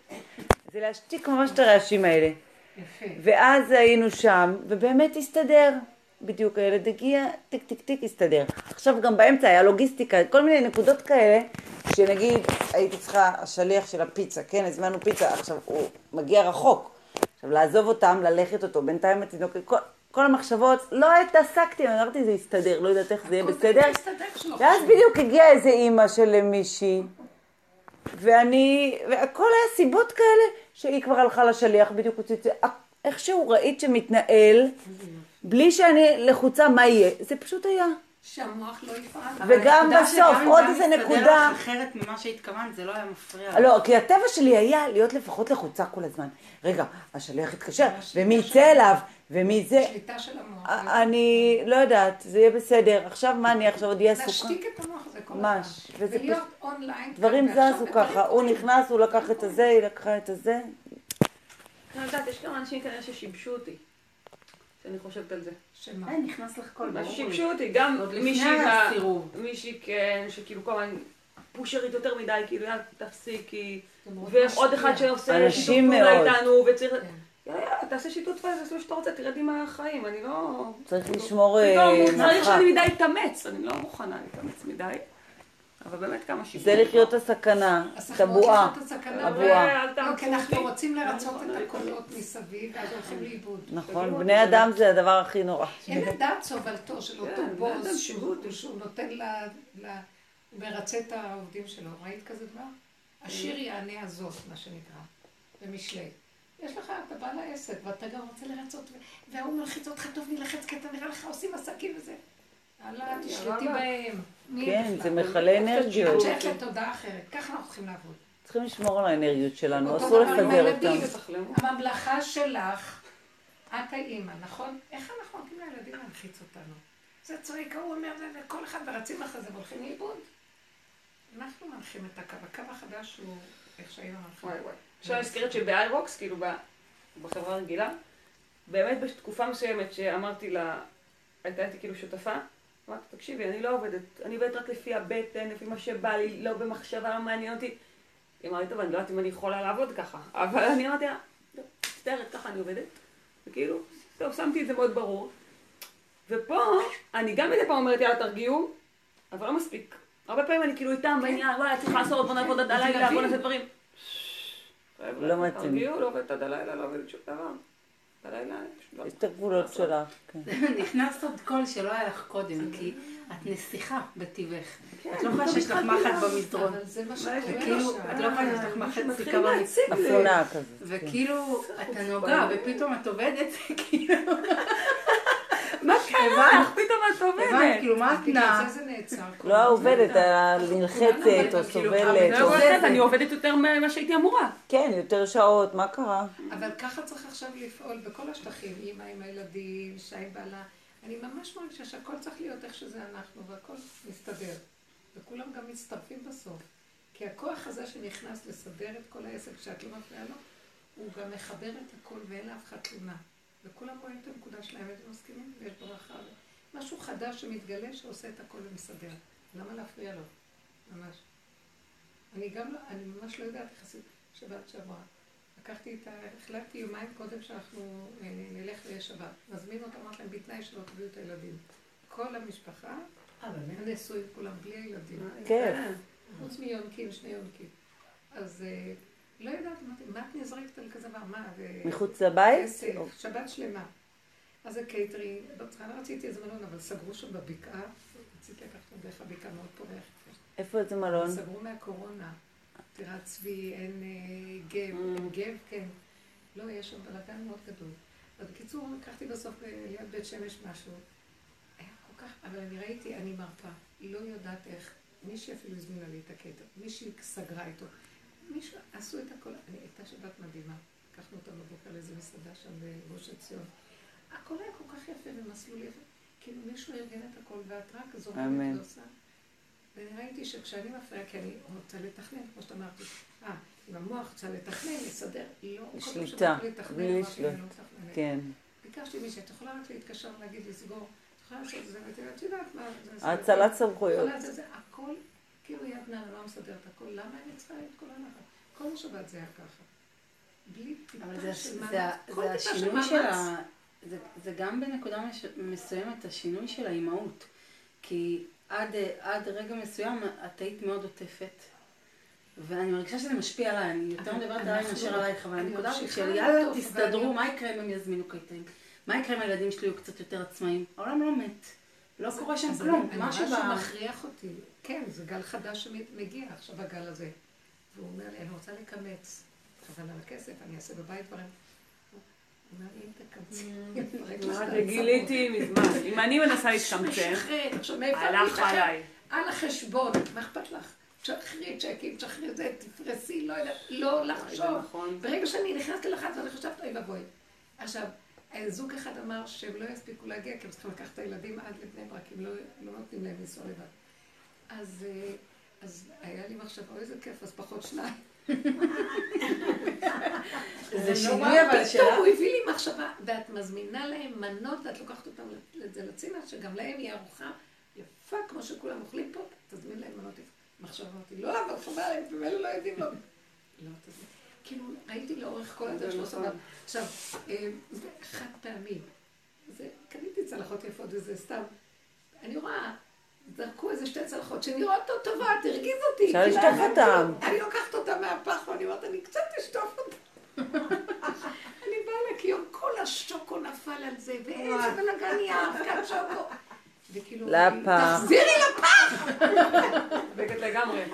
זה להשתיק ממש את הרעשים האלה. יפה. ואז היינו שם, ובאמת הסתדר. בדיוק הילד הגיע, טיק טיק טיק הסתדר. עכשיו גם באמצע היה לוגיסטיקה, כל מיני נקודות כאלה, שנגיד הייתי צריכה, השליח של הפיצה, כן, הזמנו פיצה, עכשיו הוא מגיע רחוק. עכשיו לעזוב אותם, ללכת אותו, בינתיים התינוקת, כל, כל המחשבות, לא התעסקתי, אמרתי זה יסתדר, לא יודעת איך זה יהיה בסדר. ואז. בדיוק הגיעה איזה אימא של מישהי, ואני, והכל היה סיבות כאלה, שהיא כבר הלכה לשליח, בדיוק הוצאתי, איכשהו ראית שמתנהל, בלי שאני לחוצה מה יהיה, זה פשוט היה. שהמוח לא יפעל. וגם הנקודה בסוף, שגם אם עוד זה איזה מסתדר נקודה. לך אחרת ממה שהתכוונת, זה לא היה מפריע. לא, כי הטבע שלי היה להיות לפחות לחוצה כל הזמן. רגע, השליח יתקשר, ומי יצא אליו, ומי זה. שליטה של המוח. אני לא יודעת, זה יהיה בסדר. עכשיו מה אני עכשיו עוד אהיה עסוקה? להשתיק את המוח הזה כל הזמן. ממש. ולהיות. אונליין. דברים זזו ככה, הוא. נכנס, הוא לקח את הזה, היא לקחה את הזה. אני יודעת, יש כמה אנשים כנראה ששיבשו אותי. שאני חושבת על זה. שמה? נכנס לך קול, ברור. שיבשו אותי, גם עוד לפני מישהי, מה- הסירוב. מישהי כן, שכאילו כל הזמן פושרית יותר מדי, כאילו יאללה תפסיקי, ועוד. אחד שעושה שיתוף פעולה. איתנו, וצריך, כן. יאללה תעשה שיתוף פעולה, תעשה מה שאתה רוצה, תרד עם החיים, אני לא... צריך לשמור פתאום אה, צריך מרחק. שאני מדי אתאמץ, אני לא מוכנה להתאמץ מדי, אבל באמת כמה שיתוף. זה לחיות הסכנה, את הסכנות הבועה. לא, כי אנחנו רוצים לרצות את הקולות מסביב, ואז הולכים לאיבוד. נכון, בני אדם זה הדבר הכי נורא. אין לדעת סובלתו של אותו כן, אדם בוס שיגעו שהוא נותן ל... ל- הוא מרצה את העובדים שלו. ראית כזה דבר? השיר יענה הזאת, מה שנקרא, במשלי. יש לך, אתה בא לעסק, ואתה גם רוצה לרצות, ו- וההוא מלחיץ אותך, טוב, נלחץ, כי אתה נראה לך עושים עסקים וזה. הלאה, תשלטי. בהם. כן? זה מכלה אנרגיות. את שייכת לתודעה אחרת. ככה אנחנו צריכים לעבוד. צריכים לשמור על האנרגיות שלנו, אסור לפזר. אותם. הממלכה שלך, את האימא, נכון? איך אנחנו נותנים לילדים להלחיץ אותנו? זה צועק, ההוא אומר, וכל אחד ורצים אחרי זה והולכים לאיבוד. אנחנו מנחים את הקו, הקו החדש הוא איך שהאימא מנחה. עכשיו נזכרת שבאיירוקס, כאילו בחברה הרגילה, באמת בתקופה מסוימת שאמרתי לה, הייתה איתי כאילו שותפה, אמרתי, תקשיבי, אני לא עובדת, אני עובדת רק לפי הבטן, לפי מה שבא לי, לא במחשבה, לא מעניין אותי. היא אמרה לי, טוב, אני לא יודעת אם אני יכולה לעבוד ככה, אבל אני אמרתי לה, "טוב, מצטערת, ככה אני עובדת, וכאילו, טוב, שמתי את זה מאוד ברור. ופה, אני גם מדי פעם אומרת, יאללה, תרגיעו, אבל לא מספיק. הרבה פעמים אני כאילו איתם בעניין, וואי, צריך לעשות, בוא נעבוד עד הלילה, בוא נעשה דברים. חבר'ה, לא מתאים. תרגיעו, לא עובדת עד הלילה, לא עובדת שום דבר. בלילה, יש דברים. יש את הגבולות שלך. כן. נכנס עוד קול שלא היה לך קודם, כי את נסיכה בטבעך. כן, את לא יכולה שיש לך מחט במסדרון. אבל זה מה עכשיו. את לא יכולה שיש לך מחט מתחילים סיכה כזאת. כן. וכאילו, אתה נוגע, ופתאום את עובדת, כאילו, מה קרה לך? פתאום את עובדת. כאילו, מה את נעה? לא העובדת, הנלחצת או אבל כאילו, סובלת. לא או- אני עובדת יותר ממה שהייתי אמורה. כן, יותר שעות, מה קרה? אבל ככה צריך עכשיו לפעול בכל השטחים, אימא עם הילדים, שי בעלה. אני ממש מרגישה שהכל צריך להיות איך שזה אנחנו, והכל מסתדר. וכולם גם מצטרפים בסוף. כי הכוח הזה שנכנס לסדר את כל העסק שאת לא מפריעה לו, הוא גם מחבר את הכל ואין לאף אחד תלונה. וכולם רואים את הנקודה שלהם, ואתם מסכימים? ויש ברכה. משהו חדש שמתגלה שעושה את הכל ומסדר. למה להפריע לו? ממש. אני גם לא, אני ממש לא יודעת איך עשיתי שבת שעברה. לקחתי את ה... החלטתי יומיים קודם שאנחנו אה, נלך לשבת. נזמין אותם, אמרתי להם, בתנאי שלא תביאו את הילדים. כל המשפחה, הנשואים כולם, בלי הילדים. כיף. חוץ מיונקים, שני יונקים. אז אה, לא יודעת, אמרתי, מה את נזרקת על כזה? מה? מחוץ לבית? שבת שלמה. אז זה קייטרינג, בהתחלה רציתי איזה מלון, אבל סגרו שם בבקעה. רציתי לקחת אותם דרך הבקעה מאוד פורחת. איפה איזה מלון? סגרו מהקורונה. טירת צבי, אין אה, גב, אין גב, כן. לא, יש שם בלאגן מאוד גדול. אז בקיצור, לקחתי בסוף ב- ליד בית שמש משהו. היה כל כך, אבל אני ראיתי, אני מרפה, לא יודעת איך. מישהי אפילו הזמינה לי את הקטע, מישהי סגרה איתו. מישהו, עשו את הכל, הייתה שבת מדהימה. לקחנו אותם בבוקר לאיזה מסעדה שם בגוש עציון. הכל היה כל כך יפה ומסלול יפה. כאילו מישהו ארגן את הכל ואת רק זורמת. ועושה. ואני ראיתי שכשאני מפריעה, כי אני רוצה לתכנן, כמו שאת אמרת, אה, אם המוח רוצה לתכנן, לסדר, לא, שליטה, בלי לשלוט. לא. כן. ביקשתי מישהי, את יכולה רק להתקשר ולהגיד לסגור, את יכולה לעשות את זה, ואתה יודעת, מה, זה האצלת סמכויות. הכל, כאילו יד נעלה לא מסדרת הכל, למה אני צריכה את כל הלחץ? כל השבת זה היה ככה. בלי טיפה של מאמץ, כל טיפה של מאמץ. זה, זה גם בנקודה מש, מסוימת השינוי של האימהות. כי עד, עד רגע מסוים את היית מאוד עוטפת. ואני מרגישה שזה משפיע עליי, אני יותר מדברת עליי מאשר עלייך, אבל הנקודה הזאת ממשיכה של יאללה תסתדרו, מה יקרה אם הם יזמינו קייטרינג? מה יקרה אם הילדים שלי יהיו קצת יותר עצמאיים? העולם לא מת. לא קורה שם כלום. משהו מכריח אותי. כן, זה גל חדש שמגיע עכשיו הגל הזה. והוא אומר לי, אני רוצה לקמץ. חבל על הכסף, אני אעשה בבית דברים. העצמות." שגיליתי מזמן. אם אני מנסה מאיפה הלך? עליי. על החשבון, מה אכפת לך? תשחררי צ'קים, תשחררי זה, תפרסי, לא לא לחשוב. נכון. ברגע שאני נכנסת ללחץ ואני חושבת, אוי ואבוי. עכשיו, זוג אחד אמר שהם לא יספיקו להגיע, כי הם צריכים לקחת את הילדים עד לבני ברק, אם לא, לא נותנים להם לנסוע לבד. אז, אה, אז היה לי מחשבה, אוי איזה כיף, אז פחות שניים. זה שינוי אבל של... פתאום הוא הביא לי מחשבה, ואת מזמינה להם מנות, ואת לוקחת אותם את זה לצינה, שגם להם יהיה ארוחה יפה, כמו שכולם אוכלים פה, תזמין להם מנות יפה. מחשבה אמרתי, לא, אבל חבל עליהם, במילא לא יודעים לו. לא, תזמין. כאילו, ראיתי לאורך כל הדרך שלו נכון. סבבה. עכשיו, אה, זה חד פעמי. זה, קניתי צלחות יפות וזה סתם. אני רואה, זרקו איזה שתי צלחות שנראות טוב טובות, הרגיז אותי. אפשר לשטוף אני- אותם. אני לוקחת אותם מהפח ואני אומרת, אני קצת אשטוף אותם. אני באה לקיום, כל השוקו נפל על זה, ואיזה בלאגן נהיה, גם שוקו. וכאילו, לפח. תחזירי לפח! צודקת לגמרי.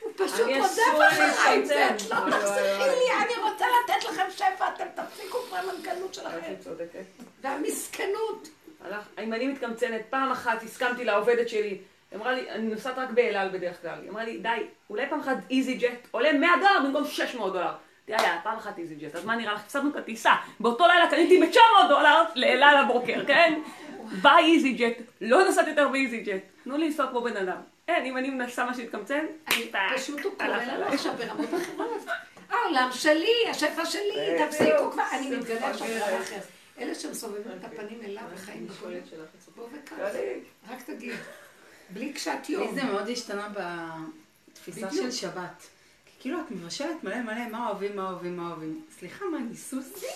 הוא פשוט רודף אחריי. ואת לא וואי. לי, אני רוצה לתת לכם שפע, אתם תפסיקו כבר המנכ"לות שלכם. והמסכנות. הלך, אם אני מתקמצנת, פעם אחת הסכמתי לעובדת שלי, היא אמרה לי, אני נוסעת רק באל על בדרך כלל, היא אמרה לי, די, אולי פעם אחת easyJet עולה 100 דולר במקום 600 דולר. יאללה, פעם אחת easyJet, אז מה נראה לך? הפסדנו את הטיסה. באותו לילה קניתי ב-900 דולר לאל על הבוקר, כן? ביי easyJet, לא נסעת יותר ב easyJet. תנו לי לנסוע כמו בן אדם. אין, אם אני מנסה משהו להתקמצן, אני פשוט הוא קורא לנו. עכשיו ברמות אחרות. העולם שלי, השפע שלי, תפסיקו כבר, אני מתגלה עכשיו ברמה אחרת. אלה שמסובבים את הפנים אליו וחיים בכל בוא וכאן, רק תגיד, בלי קשת לי יום. זה מאוד השתנה בתפיסה. של שבת. כי כאילו את מבשלת מלא מלא, מה אוהבים, מה אוהבים, מה אוהבים. סליחה, מה, אני סוסי?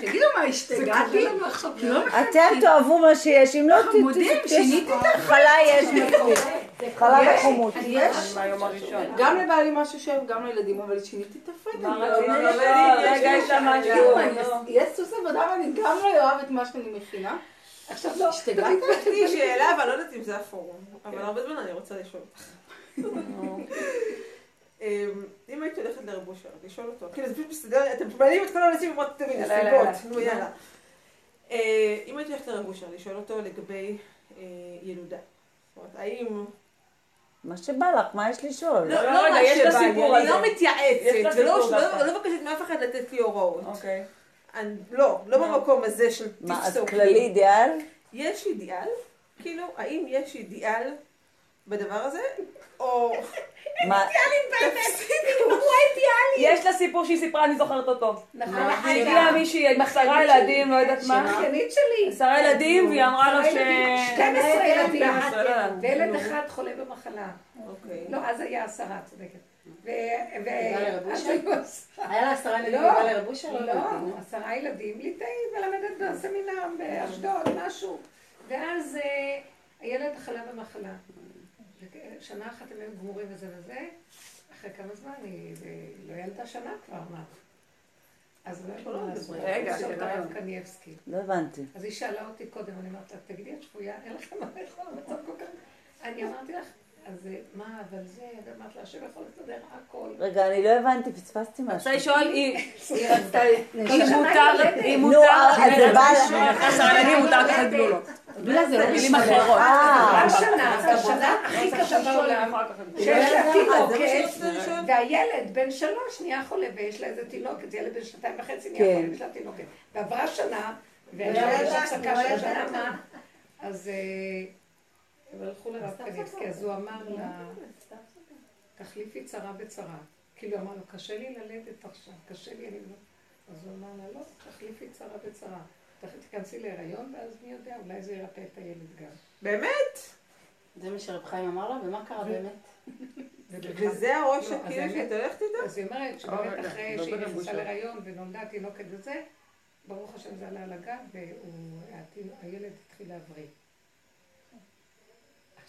תגידו, מה, השתגעתי? כאילו, לא אתם תאהבו מה שיש, אם לא חמודים, שיניתי את חלה יש מספיק. חלה וחומות. יש. גם לבעלי משהו שאוהב, גם לילדים, אבל שיניתי את אני לא- לא, לא- רגע, יש לה משהו. יש סוס עבודה ואני גם לא אוהב את מה שאני מכינה. עכשיו לא, השתגעתי? יש לי שאלה, אבל לא יודעת אם זה הפורום. אבל הרבה זמן אני רוצה לשאול אותך. אמ, אם היית הולכת לרב אושר, לשאול אותו, כאילו זה פשוט מסתדר, אתם מעלים את כל האנשים ואומרות תמיד יאללה, יאללה, סיבות, נו יאללה. אה, אם היית הולכת לרב אושר, לשאול אותו לגבי אה, ילודה. זאת אומרת, האם... מה שבא לך, מה יש לשאול? לא, לא, רגע, יש לה סיפור אני לא מתייעצת, ולא לא-. לא מבקשת מאף אחד לתת לי הוראות. אוקיי. לא, לא במקום הזה של מה, אז תפסוק. כללי אידיאל? יש אידיאל? כאילו, האם יש אידיאל בדבר הזה? או... יש לה סיפור שהיא סיפרה, אני זוכרת אותו. נכון, הגיעה מישהי עם עשרה ילדים, לא יודעת מה. האחיינית שלי. עשרה ילדים, והיא אמרה לו ש... 12 ילדים. 12, לא יודעת. וילד אחד חולה במחלה. אוקיי. לא, אז היה עשרה, צודקת. ו... ו... היה לה עשרה ילדים לא, ובא לרב אושר? לא, עשרה ילדים, ליטאי, ולמדת בסמינר באשדוד, משהו. ואז אה, הילד חלה במחלה. שנה אחת הם היו גמורים וזה וזה, אחרי כמה זמן, היא לא ילדה שנה כבר, מה? אז לא יכולה לעשות. רגע, שאלה. הרב קניבסקי. לא הבנתי. אז היא שאלה אותי קודם, אני אמרתי לה, תגידי, את שבויה, אין לכם מה לאכול, המצב כל כך... אני אמרתי לך, אז אה, מה, אבל זה, ואמרת לה, השם יכול לסדר הכל. רגע, אני לא הבנתי, פספסתי משהו. רוצה לשאול, היא היא רצתה... היא מותר, היא נו, מותר, אז זה בא... עשרה ילדים מותר לקחת גלולות. בלה זה לא במילים משנה. אחרות. אה, השנה, השנה הכי קשה בעולם, שיש לה תינוקת, והילד בן שלוש נהיה חולה, ויש לה איזה תינוקת, ילד בן שנתיים וחצי נהיה כן. חולה, ויש לה תינוקת. ועברה שנה, ויש לא לה ידעתי, הפסקה לא של. שנה? אז אה, הם הלכו לרב קניבסקי, אז הוא אמר לה, תחליפי צרה בצרה. כאילו, אמר לו, קשה לי ללדת עכשיו, קשה לי, אני לא... אז הוא אמר לה, לא, תחליפי צרה בצרה. תיכנסי להיריון, ואז מי יודע, אולי זה ירפא את הילד גם. באמת? זה מה שרב חיים אמר לה, ומה קרה באמת? וזה הראש לא, האמת- שאת הולכת איתו? אז היא אומרת שבאמת רגע, אחרי לא שהיא נכנסה. להיריון ונולדה תינוקת וזה, ברוך השם זה עלה על הגב והילד התחיל להבריא.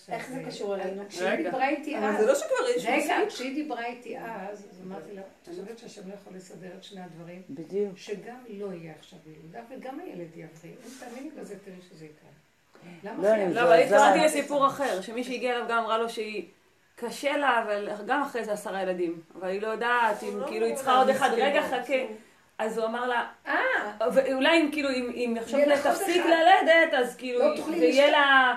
איך זה אה, קשור אלינו? כשהיא רגע. דיברה איתי אבל אז, זה לא שכבר יש רגע, מספיק. כשהיא דיברה איתי אז, אז אמרתי לה, אני חושבת שהשם לא יכול לסדר את שני הדברים, בדיוק. שגם לא יהיה עכשיו ילודה וגם הילד יבריא. אם תאמיני בזה, תראי שזה יקרה. לא, למה אני? לא, אבל מזועזעת. התכוונתי לסיפור אחר, שמי שהגיע אליו גם אמרה לו שהיא... קשה לה, אבל גם אחרי זה עשרה ילדים. אבל היא לא יודעת, אם לא כאילו היא אמרו צריכה עוד אחד. רגע חכה. אז הוא אמר לה, אה, ואולי אם כאילו, אם, עכשיו תפסיק. ללדת, אז כאילו, לא תוכלי זה יהיה לשת- לה, אה,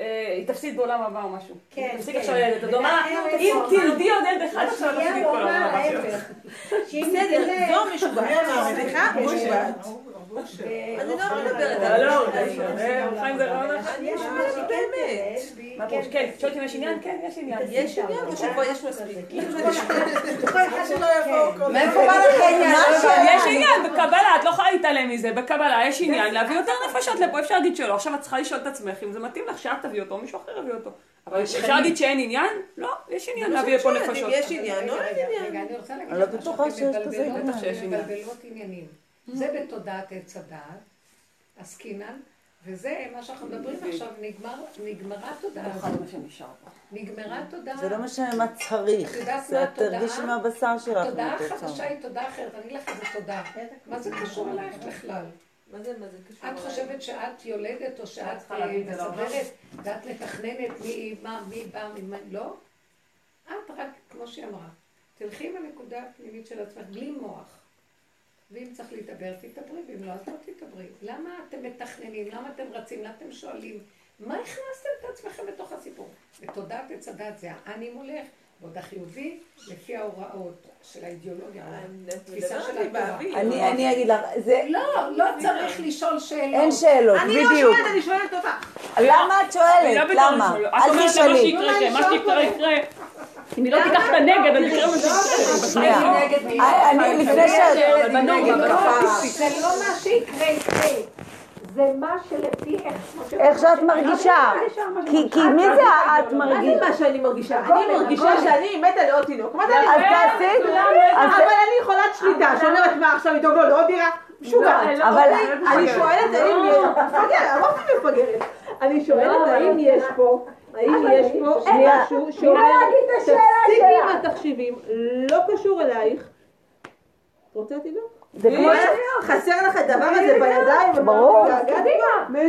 היא תפסיד בעולם הבא או משהו. כן, תפסיק כן. עכשיו. אז הוא אמר לה, ולכן אם תלדי עוד ילד אחד, עכשיו שנייה, תפסיד כל העולם הבא. בסדר, זו משוגעת. סליחה, משוגעת. אני לא מדברת לא, על לא, משוגעת. אה, חיים זה רעיון אחר. אני שואלת באמת. מה פירוש? כן, שואלת אם יש עניין? כן, יש עניין. יש עניין או שכבר יש מספיק? לך העניין? יש עניין בקבלה, את לא יכולה להתעלם מזה, בקבלה יש עניין להביא יותר נפשות לפה, אפשר להגיד שלא, עכשיו את צריכה לשאול את עצמך אם זה מתאים לך שאת תביא אותו, מישהו אחר יביא אותו. אבל אפשר להגיד שאין עניין? לא, יש עניין להביא לפה נפשות. יש עניין, לא אין עניין. רגע, אני רוצה להגיד אני לא לך משהו, בטוחה אתם שיש כזה מבלבלות- עניין. זה בתודעת עץ הדעת, עסקינן, וזה מה שאנחנו מדברים עכשיו, נגמר- נגמרה שנשאר פה. נגמרה התודעה. זה לא משנה מה צריך. זה תרגישי התודעה? מהבשר שלך. את החדשה רוצה. היא תודעה אחרת, אני לך איזה תודעה. מה זה קשור אלייך בכלל? מה זה, מה זה קשור? את חושבת שאת יולדת או שאת אה, לעולם? מסדרת ואת מתכננת מי מה, מי בא, מי מה, לא? את רק, כמו שהיא אמרה, תלכי עם הנקודה הפנימית של עצמך, בלי מוח. ואם צריך להתעבר, תתעברי, ואם לא, אז לא תתעברי. למה אתם מתכננים? למה אתם רצים? למה אתם שואלים? מה הכנסתם את עצמכם בתוך הסיפור? בתודעת עץ הדת זה האני מולך, בעוד החיובי, לפי ההוראות של האידיאולוגיה, התפיסה של התורה. באוויר. אני אני אגיד לך, זה... לא, לא צריך לשאול שאלות. אין שאלות, אני לא בדיוק. שואלת, אני שואלת אותך. למה את לא שואלת? בטוח למה? את אל אומרת לה מה תשאלי. שיקרה, מה שיקרה יקרה. אם היא לא תיקח את הנגד, אז יקרה מה שיקרה. שנייה. נגד מי? אני- אני לפני בנורמה, לא. זה לא מה שיקרה יקרה. זה מה שלפי איך... שאת מרגישה. כי מי זה את מה מרגיש? זה מה שאני מרגישה? אני מרגישה שאני מתה לעוד תינוק. מה זה אני? אבל אני חולת שליטה, שאומרת מה עכשיו לדאוג לו לעוד דירה? משוגע. אבל אני שואלת האם יש... מפגר, אמרתי מפגרת. אני שואלת האם יש פה... האם יש פה. משהו שאומר, תפסיקי. עם התחשיבים, לא קשור אלייך. רוצה תינוק? זה כמו ש... חסר לך הדבר הזה בידיים? ברור. קדימה.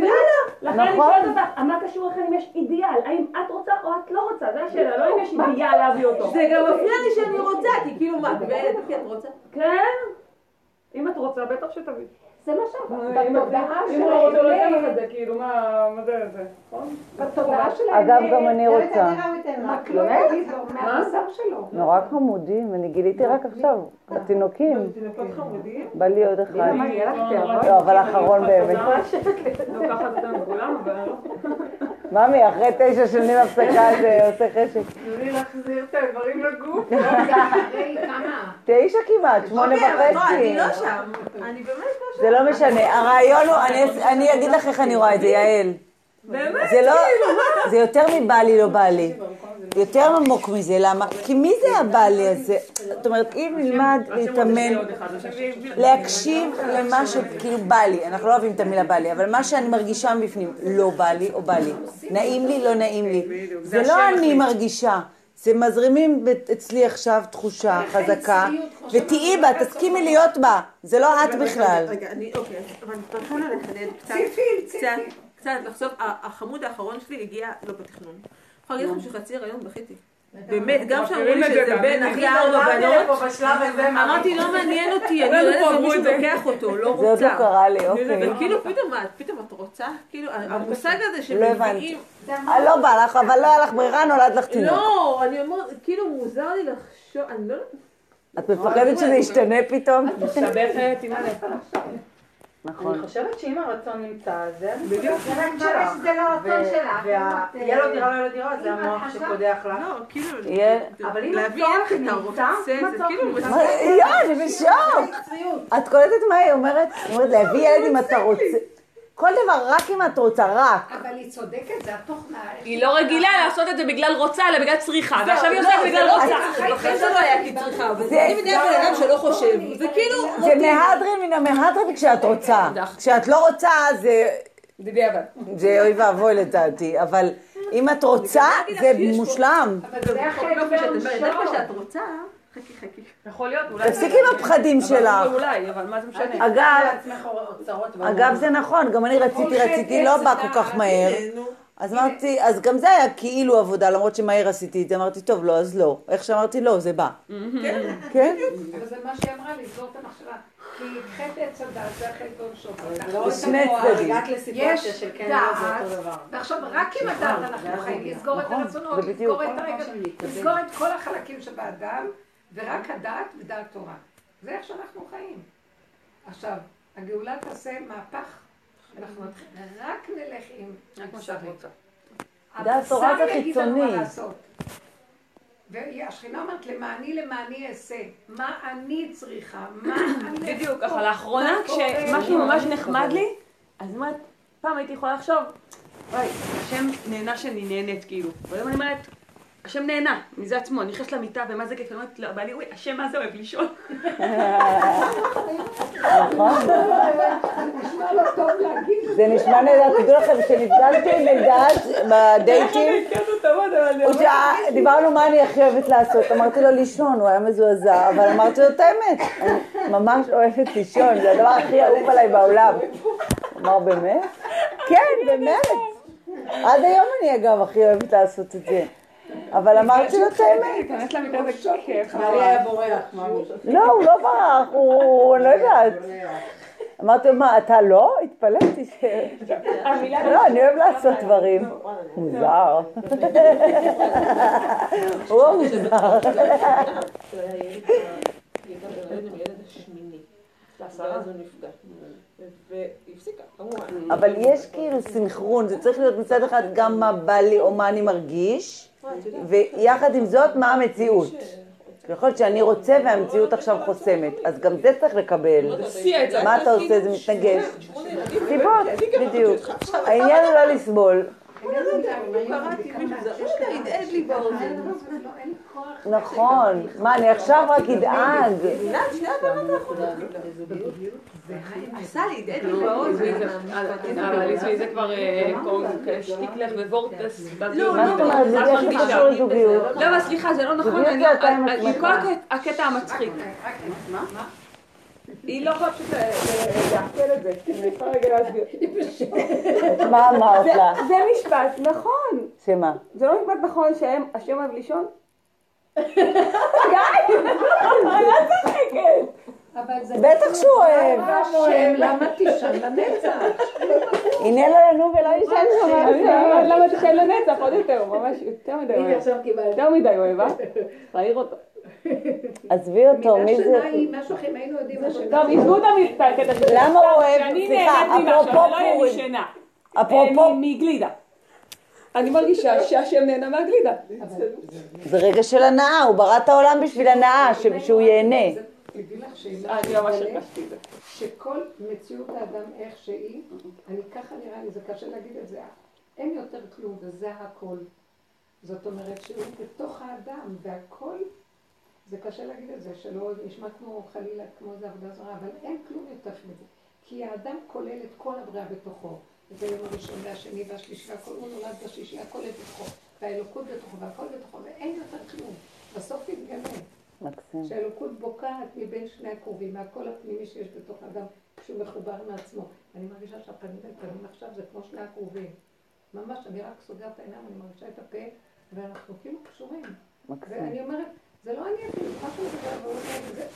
לכן אני נכון. שואלת אותך, מה קשור לכם אם יש אידיאל? האם את רוצה או את לא רוצה? זו השאלה, לא אם יש אידיאל להביא אותו. זה גם מפריע לי שאני רוצה, כי כאילו מה, את באמת, כי את רוצה? כן? אם את רוצה, בטח שתביא. זה מה שאת... אם בתודעה אם הוא לא רוצה שלהם, את זה, כאילו, מה מה זה זה? נכון? בתודעה שלהם, אגב, גם אני רוצה. לו מהבשר שלו. נורא חמודים, אני גיליתי רק עכשיו, התינוקים. בא לי עוד אחד. לא, לא, אבל האחרון באמת. לא. ממי, אחרי תשע שנים הפסקה זה עושה חשק. תנו לי להחזיר את האיברים לגוף. תשע כמעט, שמונה אוקיי, אבל בוא, וחצי. אני לא שם. אני באמת לא שם. לא משנה, הרעיון הוא, אני- אני אגיד לך איך אני רואה את זה, יעל. באמת? זה לא, זה יותר מבא לי, לא בא לי. יותר עמוק מזה, למה? כי מי זה הבא לי הזה? זאת אומרת, אם נלמד להתאמן, להקשיב למה שכאילו בא לי, אנחנו לא אוהבים את המילה בא לי, אבל מה שאני מרגישה מבפנים, לא בא לי או בא לי, נעים לי, לא נעים לי. זה לא אני מרגישה, זה מזרימים אצלי עכשיו תחושה חזקה, ותהיי בה, תסכימי להיות בה, זה לא את בכלל. רגע, אני, אוקיי, אבל אני רוצה לחדד קצת. ציפי, קצת, ציפי. קצת לחשוב, החמוד האחרון שלי הגיע לא בתכנון. אני יכולה להגיד לכם שחצי הריון בכיתי. באמת, גם שאמרו לי מכירים את זה שזה בן הכי ארבע בנות, אמרתי לא מעניין אותי, אני כולנו יודעת פה איזה אמרו מישהו את. לוקח אותו, לא זה עוד לא רוצה. קרה לי, אוקיי. וכאילו פתאום מה, פתאום את רוצה? כאילו, המושג הזה לא הבנתי. שמביאים... אה, לא בא לך, אבל לא היה לך ברירה, נולד לך תינוק. לא, אני אומרת, כאילו מוזר לי לחשוב, אני לא יודעת. את מפחדת שזה ישתנה פתאום? מסתבכת עם הלב. נכון. אני חושבת שאם הרצון נמצא, זה בדיוק. זה רק שלה. שזה לא הרצון שלך. ויהיה לו דירה, לא יהיה לו דירה, זה המוח שקודח לך. לא, כאילו, אם להביא הצורך איך אתה נמצא, אם זה הצורך כאילו... יואו, אני בשוק. את קולטת מה היא אומרת? היא אומרת להביא ילד אם אתה רוצה. כל דבר רק אם את רוצה, רק. אבל היא צודקת, זה התוכנה. היא לא רגילה לעשות את זה בגלל רוצה, אלא בגלל צריכה, ועכשיו היא עושה את זה בגלל רוצה. בחיים זה לא היה כי צריכה, אבל זה- זה אני מדינת בן אדם שלא חושב. זה כאילו... זה מהדרין מן המהדרין כשאת רוצה. כשאת לא רוצה זה... בדיעבד. זה אוי ואבוי לדעתי, אבל אם את רוצה זה מושלם. אבל זה החלק מהראשון. חכי חכי. יכול להיות, אולי... תפסיקי עם הפחדים שלך. אולי, אבל מה זה משנה? אגב. אגב זה נכון, גם אני רציתי, רציתי, לא בא כל כך מהר. אז אמרתי, אז גם זה היה כאילו עבודה, למרות שמהר עשיתי את זה, אמרתי, טוב, לא, אז לא. איך שאמרתי לא, זה בא. כן? אבל זה מה שהיא אמרה, לסגור את המחשבה. כי חטא עץ הדת זה החטא בעונשו. זה שני צדדים. הגעת לסיטואציה של כן, לא, זה דעת, אותו דבר. ועכשיו רק עם הדעת אנחנו חיים, לסגור את נכון, הרצונות, זה בדיוק. לסגור את הרגע, לסגור את כל החלקים שבאדם, ורק הדעת ודעת תורה. זה איך שאנחנו חיים. עכשיו, הגאולה תעשה מהפך, אנחנו נתחיל, רק נלך עם כמו שאת רוצה. דעת תורה זה מה חיצוני. והשכינה אומרת, למעני למעני אעשה. מה אני צריכה? מה אני... בדיוק, ככה לאחרונה, מה? כשמשהו ממש נחמד לי, אז אומרת, פעם הייתי יכולה לחשוב, וואי, השם נהנה שאני נהנית, כאילו. והיום אני אומרת, השם נהנה מזה עצמו, אני נכנסת למיטה ומה זה כיף, אני אומרת לבעלי, אוי, השם מה זה אוהב לישון. לא זה נשמע נהדר, תדעו לכם, כשנפגשתי עם אלדד בדייטים, דיברנו מה אני הכי אוהבת לעשות, אמרתי לו לישון, הוא היה מזועזע, אבל אמרתי לו את האמת, אני ממש אוהבת לישון, זה הדבר הכי אהוב עליי בעולם. אמר באמת? כן, באמת. עד היום אני אגב הכי אוהבת לעשות את זה. אבל אמרתי לו את האמת. להיכנס למיטה זה כיף. בעלי היה בורח, ממש. לא, הוא לא ברח, הוא, אני לא יודעת. אמרתי לו, מה, אתה לא? התפלאתי ש... לא, אני אוהב לעשות דברים. מוזר. הוא כמובן. אבל יש כאילו סנכרון, זה צריך להיות מצד אחד גם מה בא לי או מה אני מרגיש, ויחד עם זאת מה המציאות. יכול להיות שאני רוצה והמציאות עכשיו חוסמת, אז גם זה צריך לקבל. זה. מה אתה עושה? זה מתנגש. סיבות, בדיוק. העניין הוא לא לסבול. נכון. מה, אני עכשיו רק אדאג. עשה לי, הדהד לי באוזן. זה כבר אה, שטיק לך ווורטס. מה זאת אומרת? זה איך זה קשור לזוגיות? לא, אבל סליחה, זה לא נכון. זה כל הקט- הקטע המצחיק. היא לא יכולה פשוט ל- ל- לעכל את זה. אני יכולה רגע להסביר. מה אמרת לה? זה משפט נכון. שמה? זה לא משפט נכון שהשם אוהב לישון? אבל זה... בטח שהוא אוהב. השם, למה תישן לנצח? הנה לא ינום ולא יישן שם. למה תשאל לנצח? עוד יותר, ממש יותר מדי אוהב. יותר מדי אוהב, אה? להעיר אותו. עזבי אותו, מי זה? שנה היא משהו אחר, אם היינו יודעים מה שנה. טוב, עזבו את המ- את הקטע של למה הוא אוהב? שאני סליחה, נהניתי מעכשיו, אפרופו לא יהיה לי פורים. שינה. אפרופו, מגלידה. אני מרגישה שהשם נהנה מהגלידה. זה רגע של הנאה, הוא ברא את העולם בשביל הנאה, שהוא ייהנה. תדעי לך שאלה אני ממש הרגשתי את זה. שכל מציאות האדם איך שהיא, אני ככה נראה לי, זה קשה להגיד את זה, אין יותר כלום וזה הכל. זאת אומרת שהוא בתוך האדם והכל, זה קשה להגיד את זה, שלא נשמע כמו חלילה, כמו איזה עבודה זרה, אבל אין כלום יותר מזה. כי האדם כולל את כל הבריאה בתוכו. את היום הראשון והשני והשלישי והכל, הוא נולד בשישי, הכל בתוכו. והאלוקות בתוכו והכל בתוכו, ואין יותר כלום. בסוף יתגלה. מקסים. שהאלוקות בוקעת מבין שני הקרובים, מהקול הפנימי שיש בתוך האדם, כשהוא מחובר מעצמו. אני מרגישה שהפנים והפנים עכשיו זה כמו שני הקרובים. ממש, אני רק סוגרת את העיניים, אני מרגישה את הפה, ואנחנו כאילו קשורים. מקסים. ואני אומרת, זה לא אני אפילו, אבל זה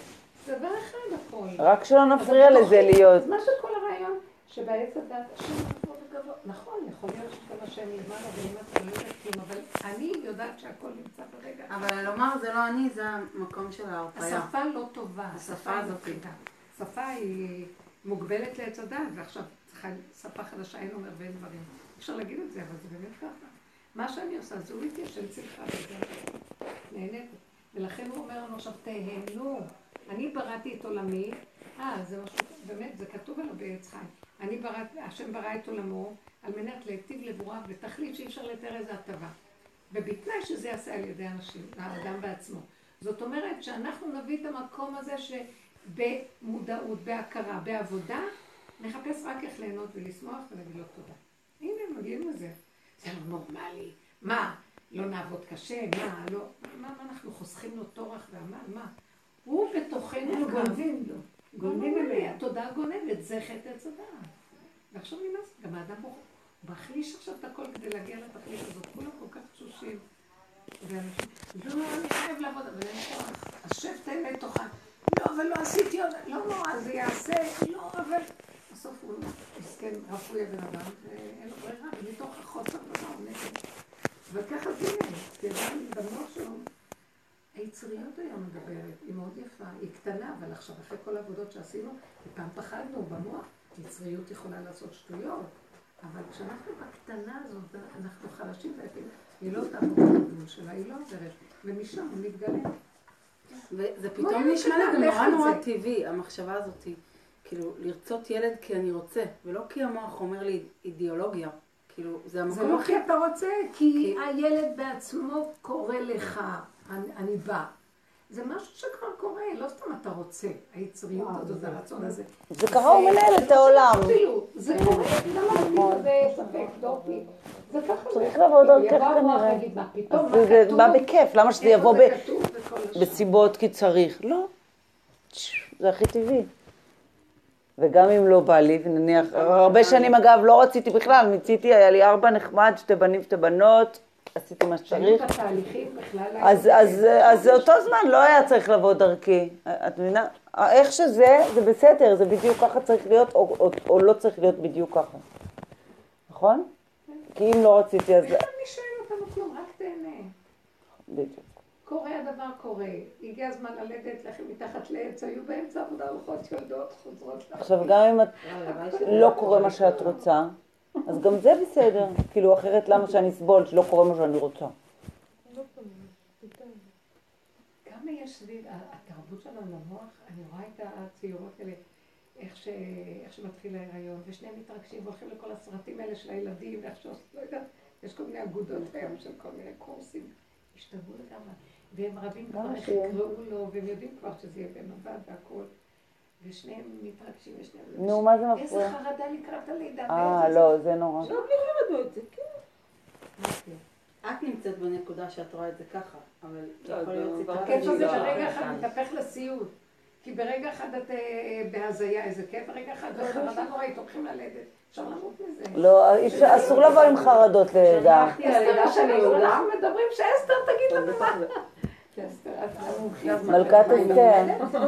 זה דבר אחד הכל. רק שלא נפריע לזה להיות. מה שכל הרעיון, שבעץ הדת, השם גבוה וגבוה, נכון, יכול להיות שכל השם למעלה ולמטה, לא יודעת כלום, אבל אני יודעת שהכל נמצא ברגע. אבל לומר זה לא אני, זה המקום של ההרפאיה. השפה לא טובה, השפה השפה הזאת. הזאת מפחידה. שפה היא מוגבלת לעץ הדת, ועכשיו צריכה שפה חדשה, אין אומר ואין דברים. אפשר להגיד את זה, אבל זה באמת ככה. מה שאני עושה, זו איתי השם צלחה וזה. נהנית. ולכן הוא אומר לנו עכשיו, תהנו. אני בראתי את עולמי, אה, זה משהו, באמת, זה כתוב עליו בעץ חיים. אני בראתי, השם ברא את עולמו, על מנת להיטיב לבוריו בתכלית שאי אפשר לתאר איזה הטבה. ובתנאי שזה ייעשה על ידי אנשים, האדם בעצמו. זאת אומרת שאנחנו נביא את המקום הזה שבמודעות, בהכרה, בעבודה, נחפש רק איך ליהנות ולשמוח ולהגיד לו תודה. הנה, מגיעים לזה. זה לא נורמלי. מה, לא נעבוד קשה? מה, לא... מה, מה אנחנו חוסכים לו טורח ועמל? מה? הוא בתוכנו. גונבים לו. גונבים אליה. התודעה גונבת, זה חטא עץ הדעת. ועכשיו נמאס, גם האדם מחליש עכשיו את הכל כדי להגיע לתכלית הזאת. כולם כל כך תשושים. ואנשים, לא, אני חייב לעבוד, אבל אין כוח. אז שב תהנה תאכל. לא, אבל לא עשיתי עוד, לא נורא, זה יעשה, לא, אבל... בסוף הוא מסכן, רפוי הבן אדם, ואין לו ברירה, ומתוך החוסר ברירה הוא נגד. וככה זה יהיה, כי במוח שלו, היצריות היום מדברת, היא מאוד יפה, היא קטנה, אבל עכשיו, אחרי כל העבודות שעשינו, פעם פחדנו במוח, יצריות יכולה לעשות שטויות, אבל כשאנחנו בקטנה הזאת, אנחנו חלשים ואפילו, היא לא תעבור בגבול שלה, היא לא עוזרת, ומשם הוא מתגלה. וזה פתאום נשמע לי גם נורא נורא. טבעי, המחשבה הזאת. כאילו, לרצות ילד כי אני רוצה, ולא כי המוח אומר לי אידיאולוגיה. כאילו, זה זה המקום לא הכי... כי אתה רוצה, כי הילד בעצמו קורא לך, אני, אני בא. זה משהו שכבר קורה, לא סתם אתה רוצה, היצריות הזאת, הרצון הזה. זה קרה, הוא מנהל את העולם. זה קורה, למה להגיד בזה ספק, דורקי? זה ככה. צריך לעבוד דרכך יבוא המוח כנראה. ויגיד, מה פתאום, אז מה זה כתוב? בא בכיף, למה שזה יבוא זה? בסיבות כי צריך? לא. זה הכי טבעי. וגם אם לא בא לי, ונניח, הרבה שנים אגב לא רציתי בכלל, מיציתי, היה לי ארבע נחמד, שתי בנים, שתי בנות, עשיתי מה שצריך. אז, אז, אותו זמן לא היה צריך לבוא דרכי. את מבינה? איך שזה, זה בסדר, זה בדיוק ככה צריך להיות, או, או, או לא צריך להיות בדיוק ככה. נכון? כי אם לא רציתי, אז... בכלל מי שואל אותנו כלום, רק תהנה. בדיוק. קורה הדבר קורה. הגיע הזמן ללדת לכם מתחת לעץ, היו באמצע עבודה הולכות יולדות, חוזרות. עכשיו, גם אם את לא קורה מה שאת רוצה, אז גם זה בסדר. כאילו, אחרת למה שאני אסבול שלא קורה מה שאני רוצה? כמה יש סביב התרבות שלנו למוח, אני רואה את הציורות האלה, איך, ש... איך שמתחיל ההיריון, ושניהם מתרגשים והולכים לכל הסרטים האלה של הילדים, ואיך שעושים, לא יודעת, יש כל מיני אגודות היום של כל מיני קורסים, השתגעו לגמרי, והם רבים כבר איך יקראו לו, והם יודעים כבר שזה יהיה בן עבד והכל. ושניהם מתרגשים, ושניהם... נו, מה זה איזה מפריע? חרדה לקראת הלידה. אה, לא, זה נורא. לא בלי חרדות, זה כן. אוקיי. את נמצאת בנקודה שאת רואה את זה ככה, אבל לא, יכול להיות זה. הכיף הזה לא, ברגע לא, אחד לא. מתהפך לסיוט. כי ברגע אחד את אה, בהזיה, איזה כיף, ברגע אחד זה חרדה נוראית, הולכים ללדת. אפשר למות מזה. לא, אסור לבוא עם חרדות לידה. כשהלכתי על הלידה יהודה, אנחנו מדברים שאסתר תגיד לנו מה. מלכת אסתר.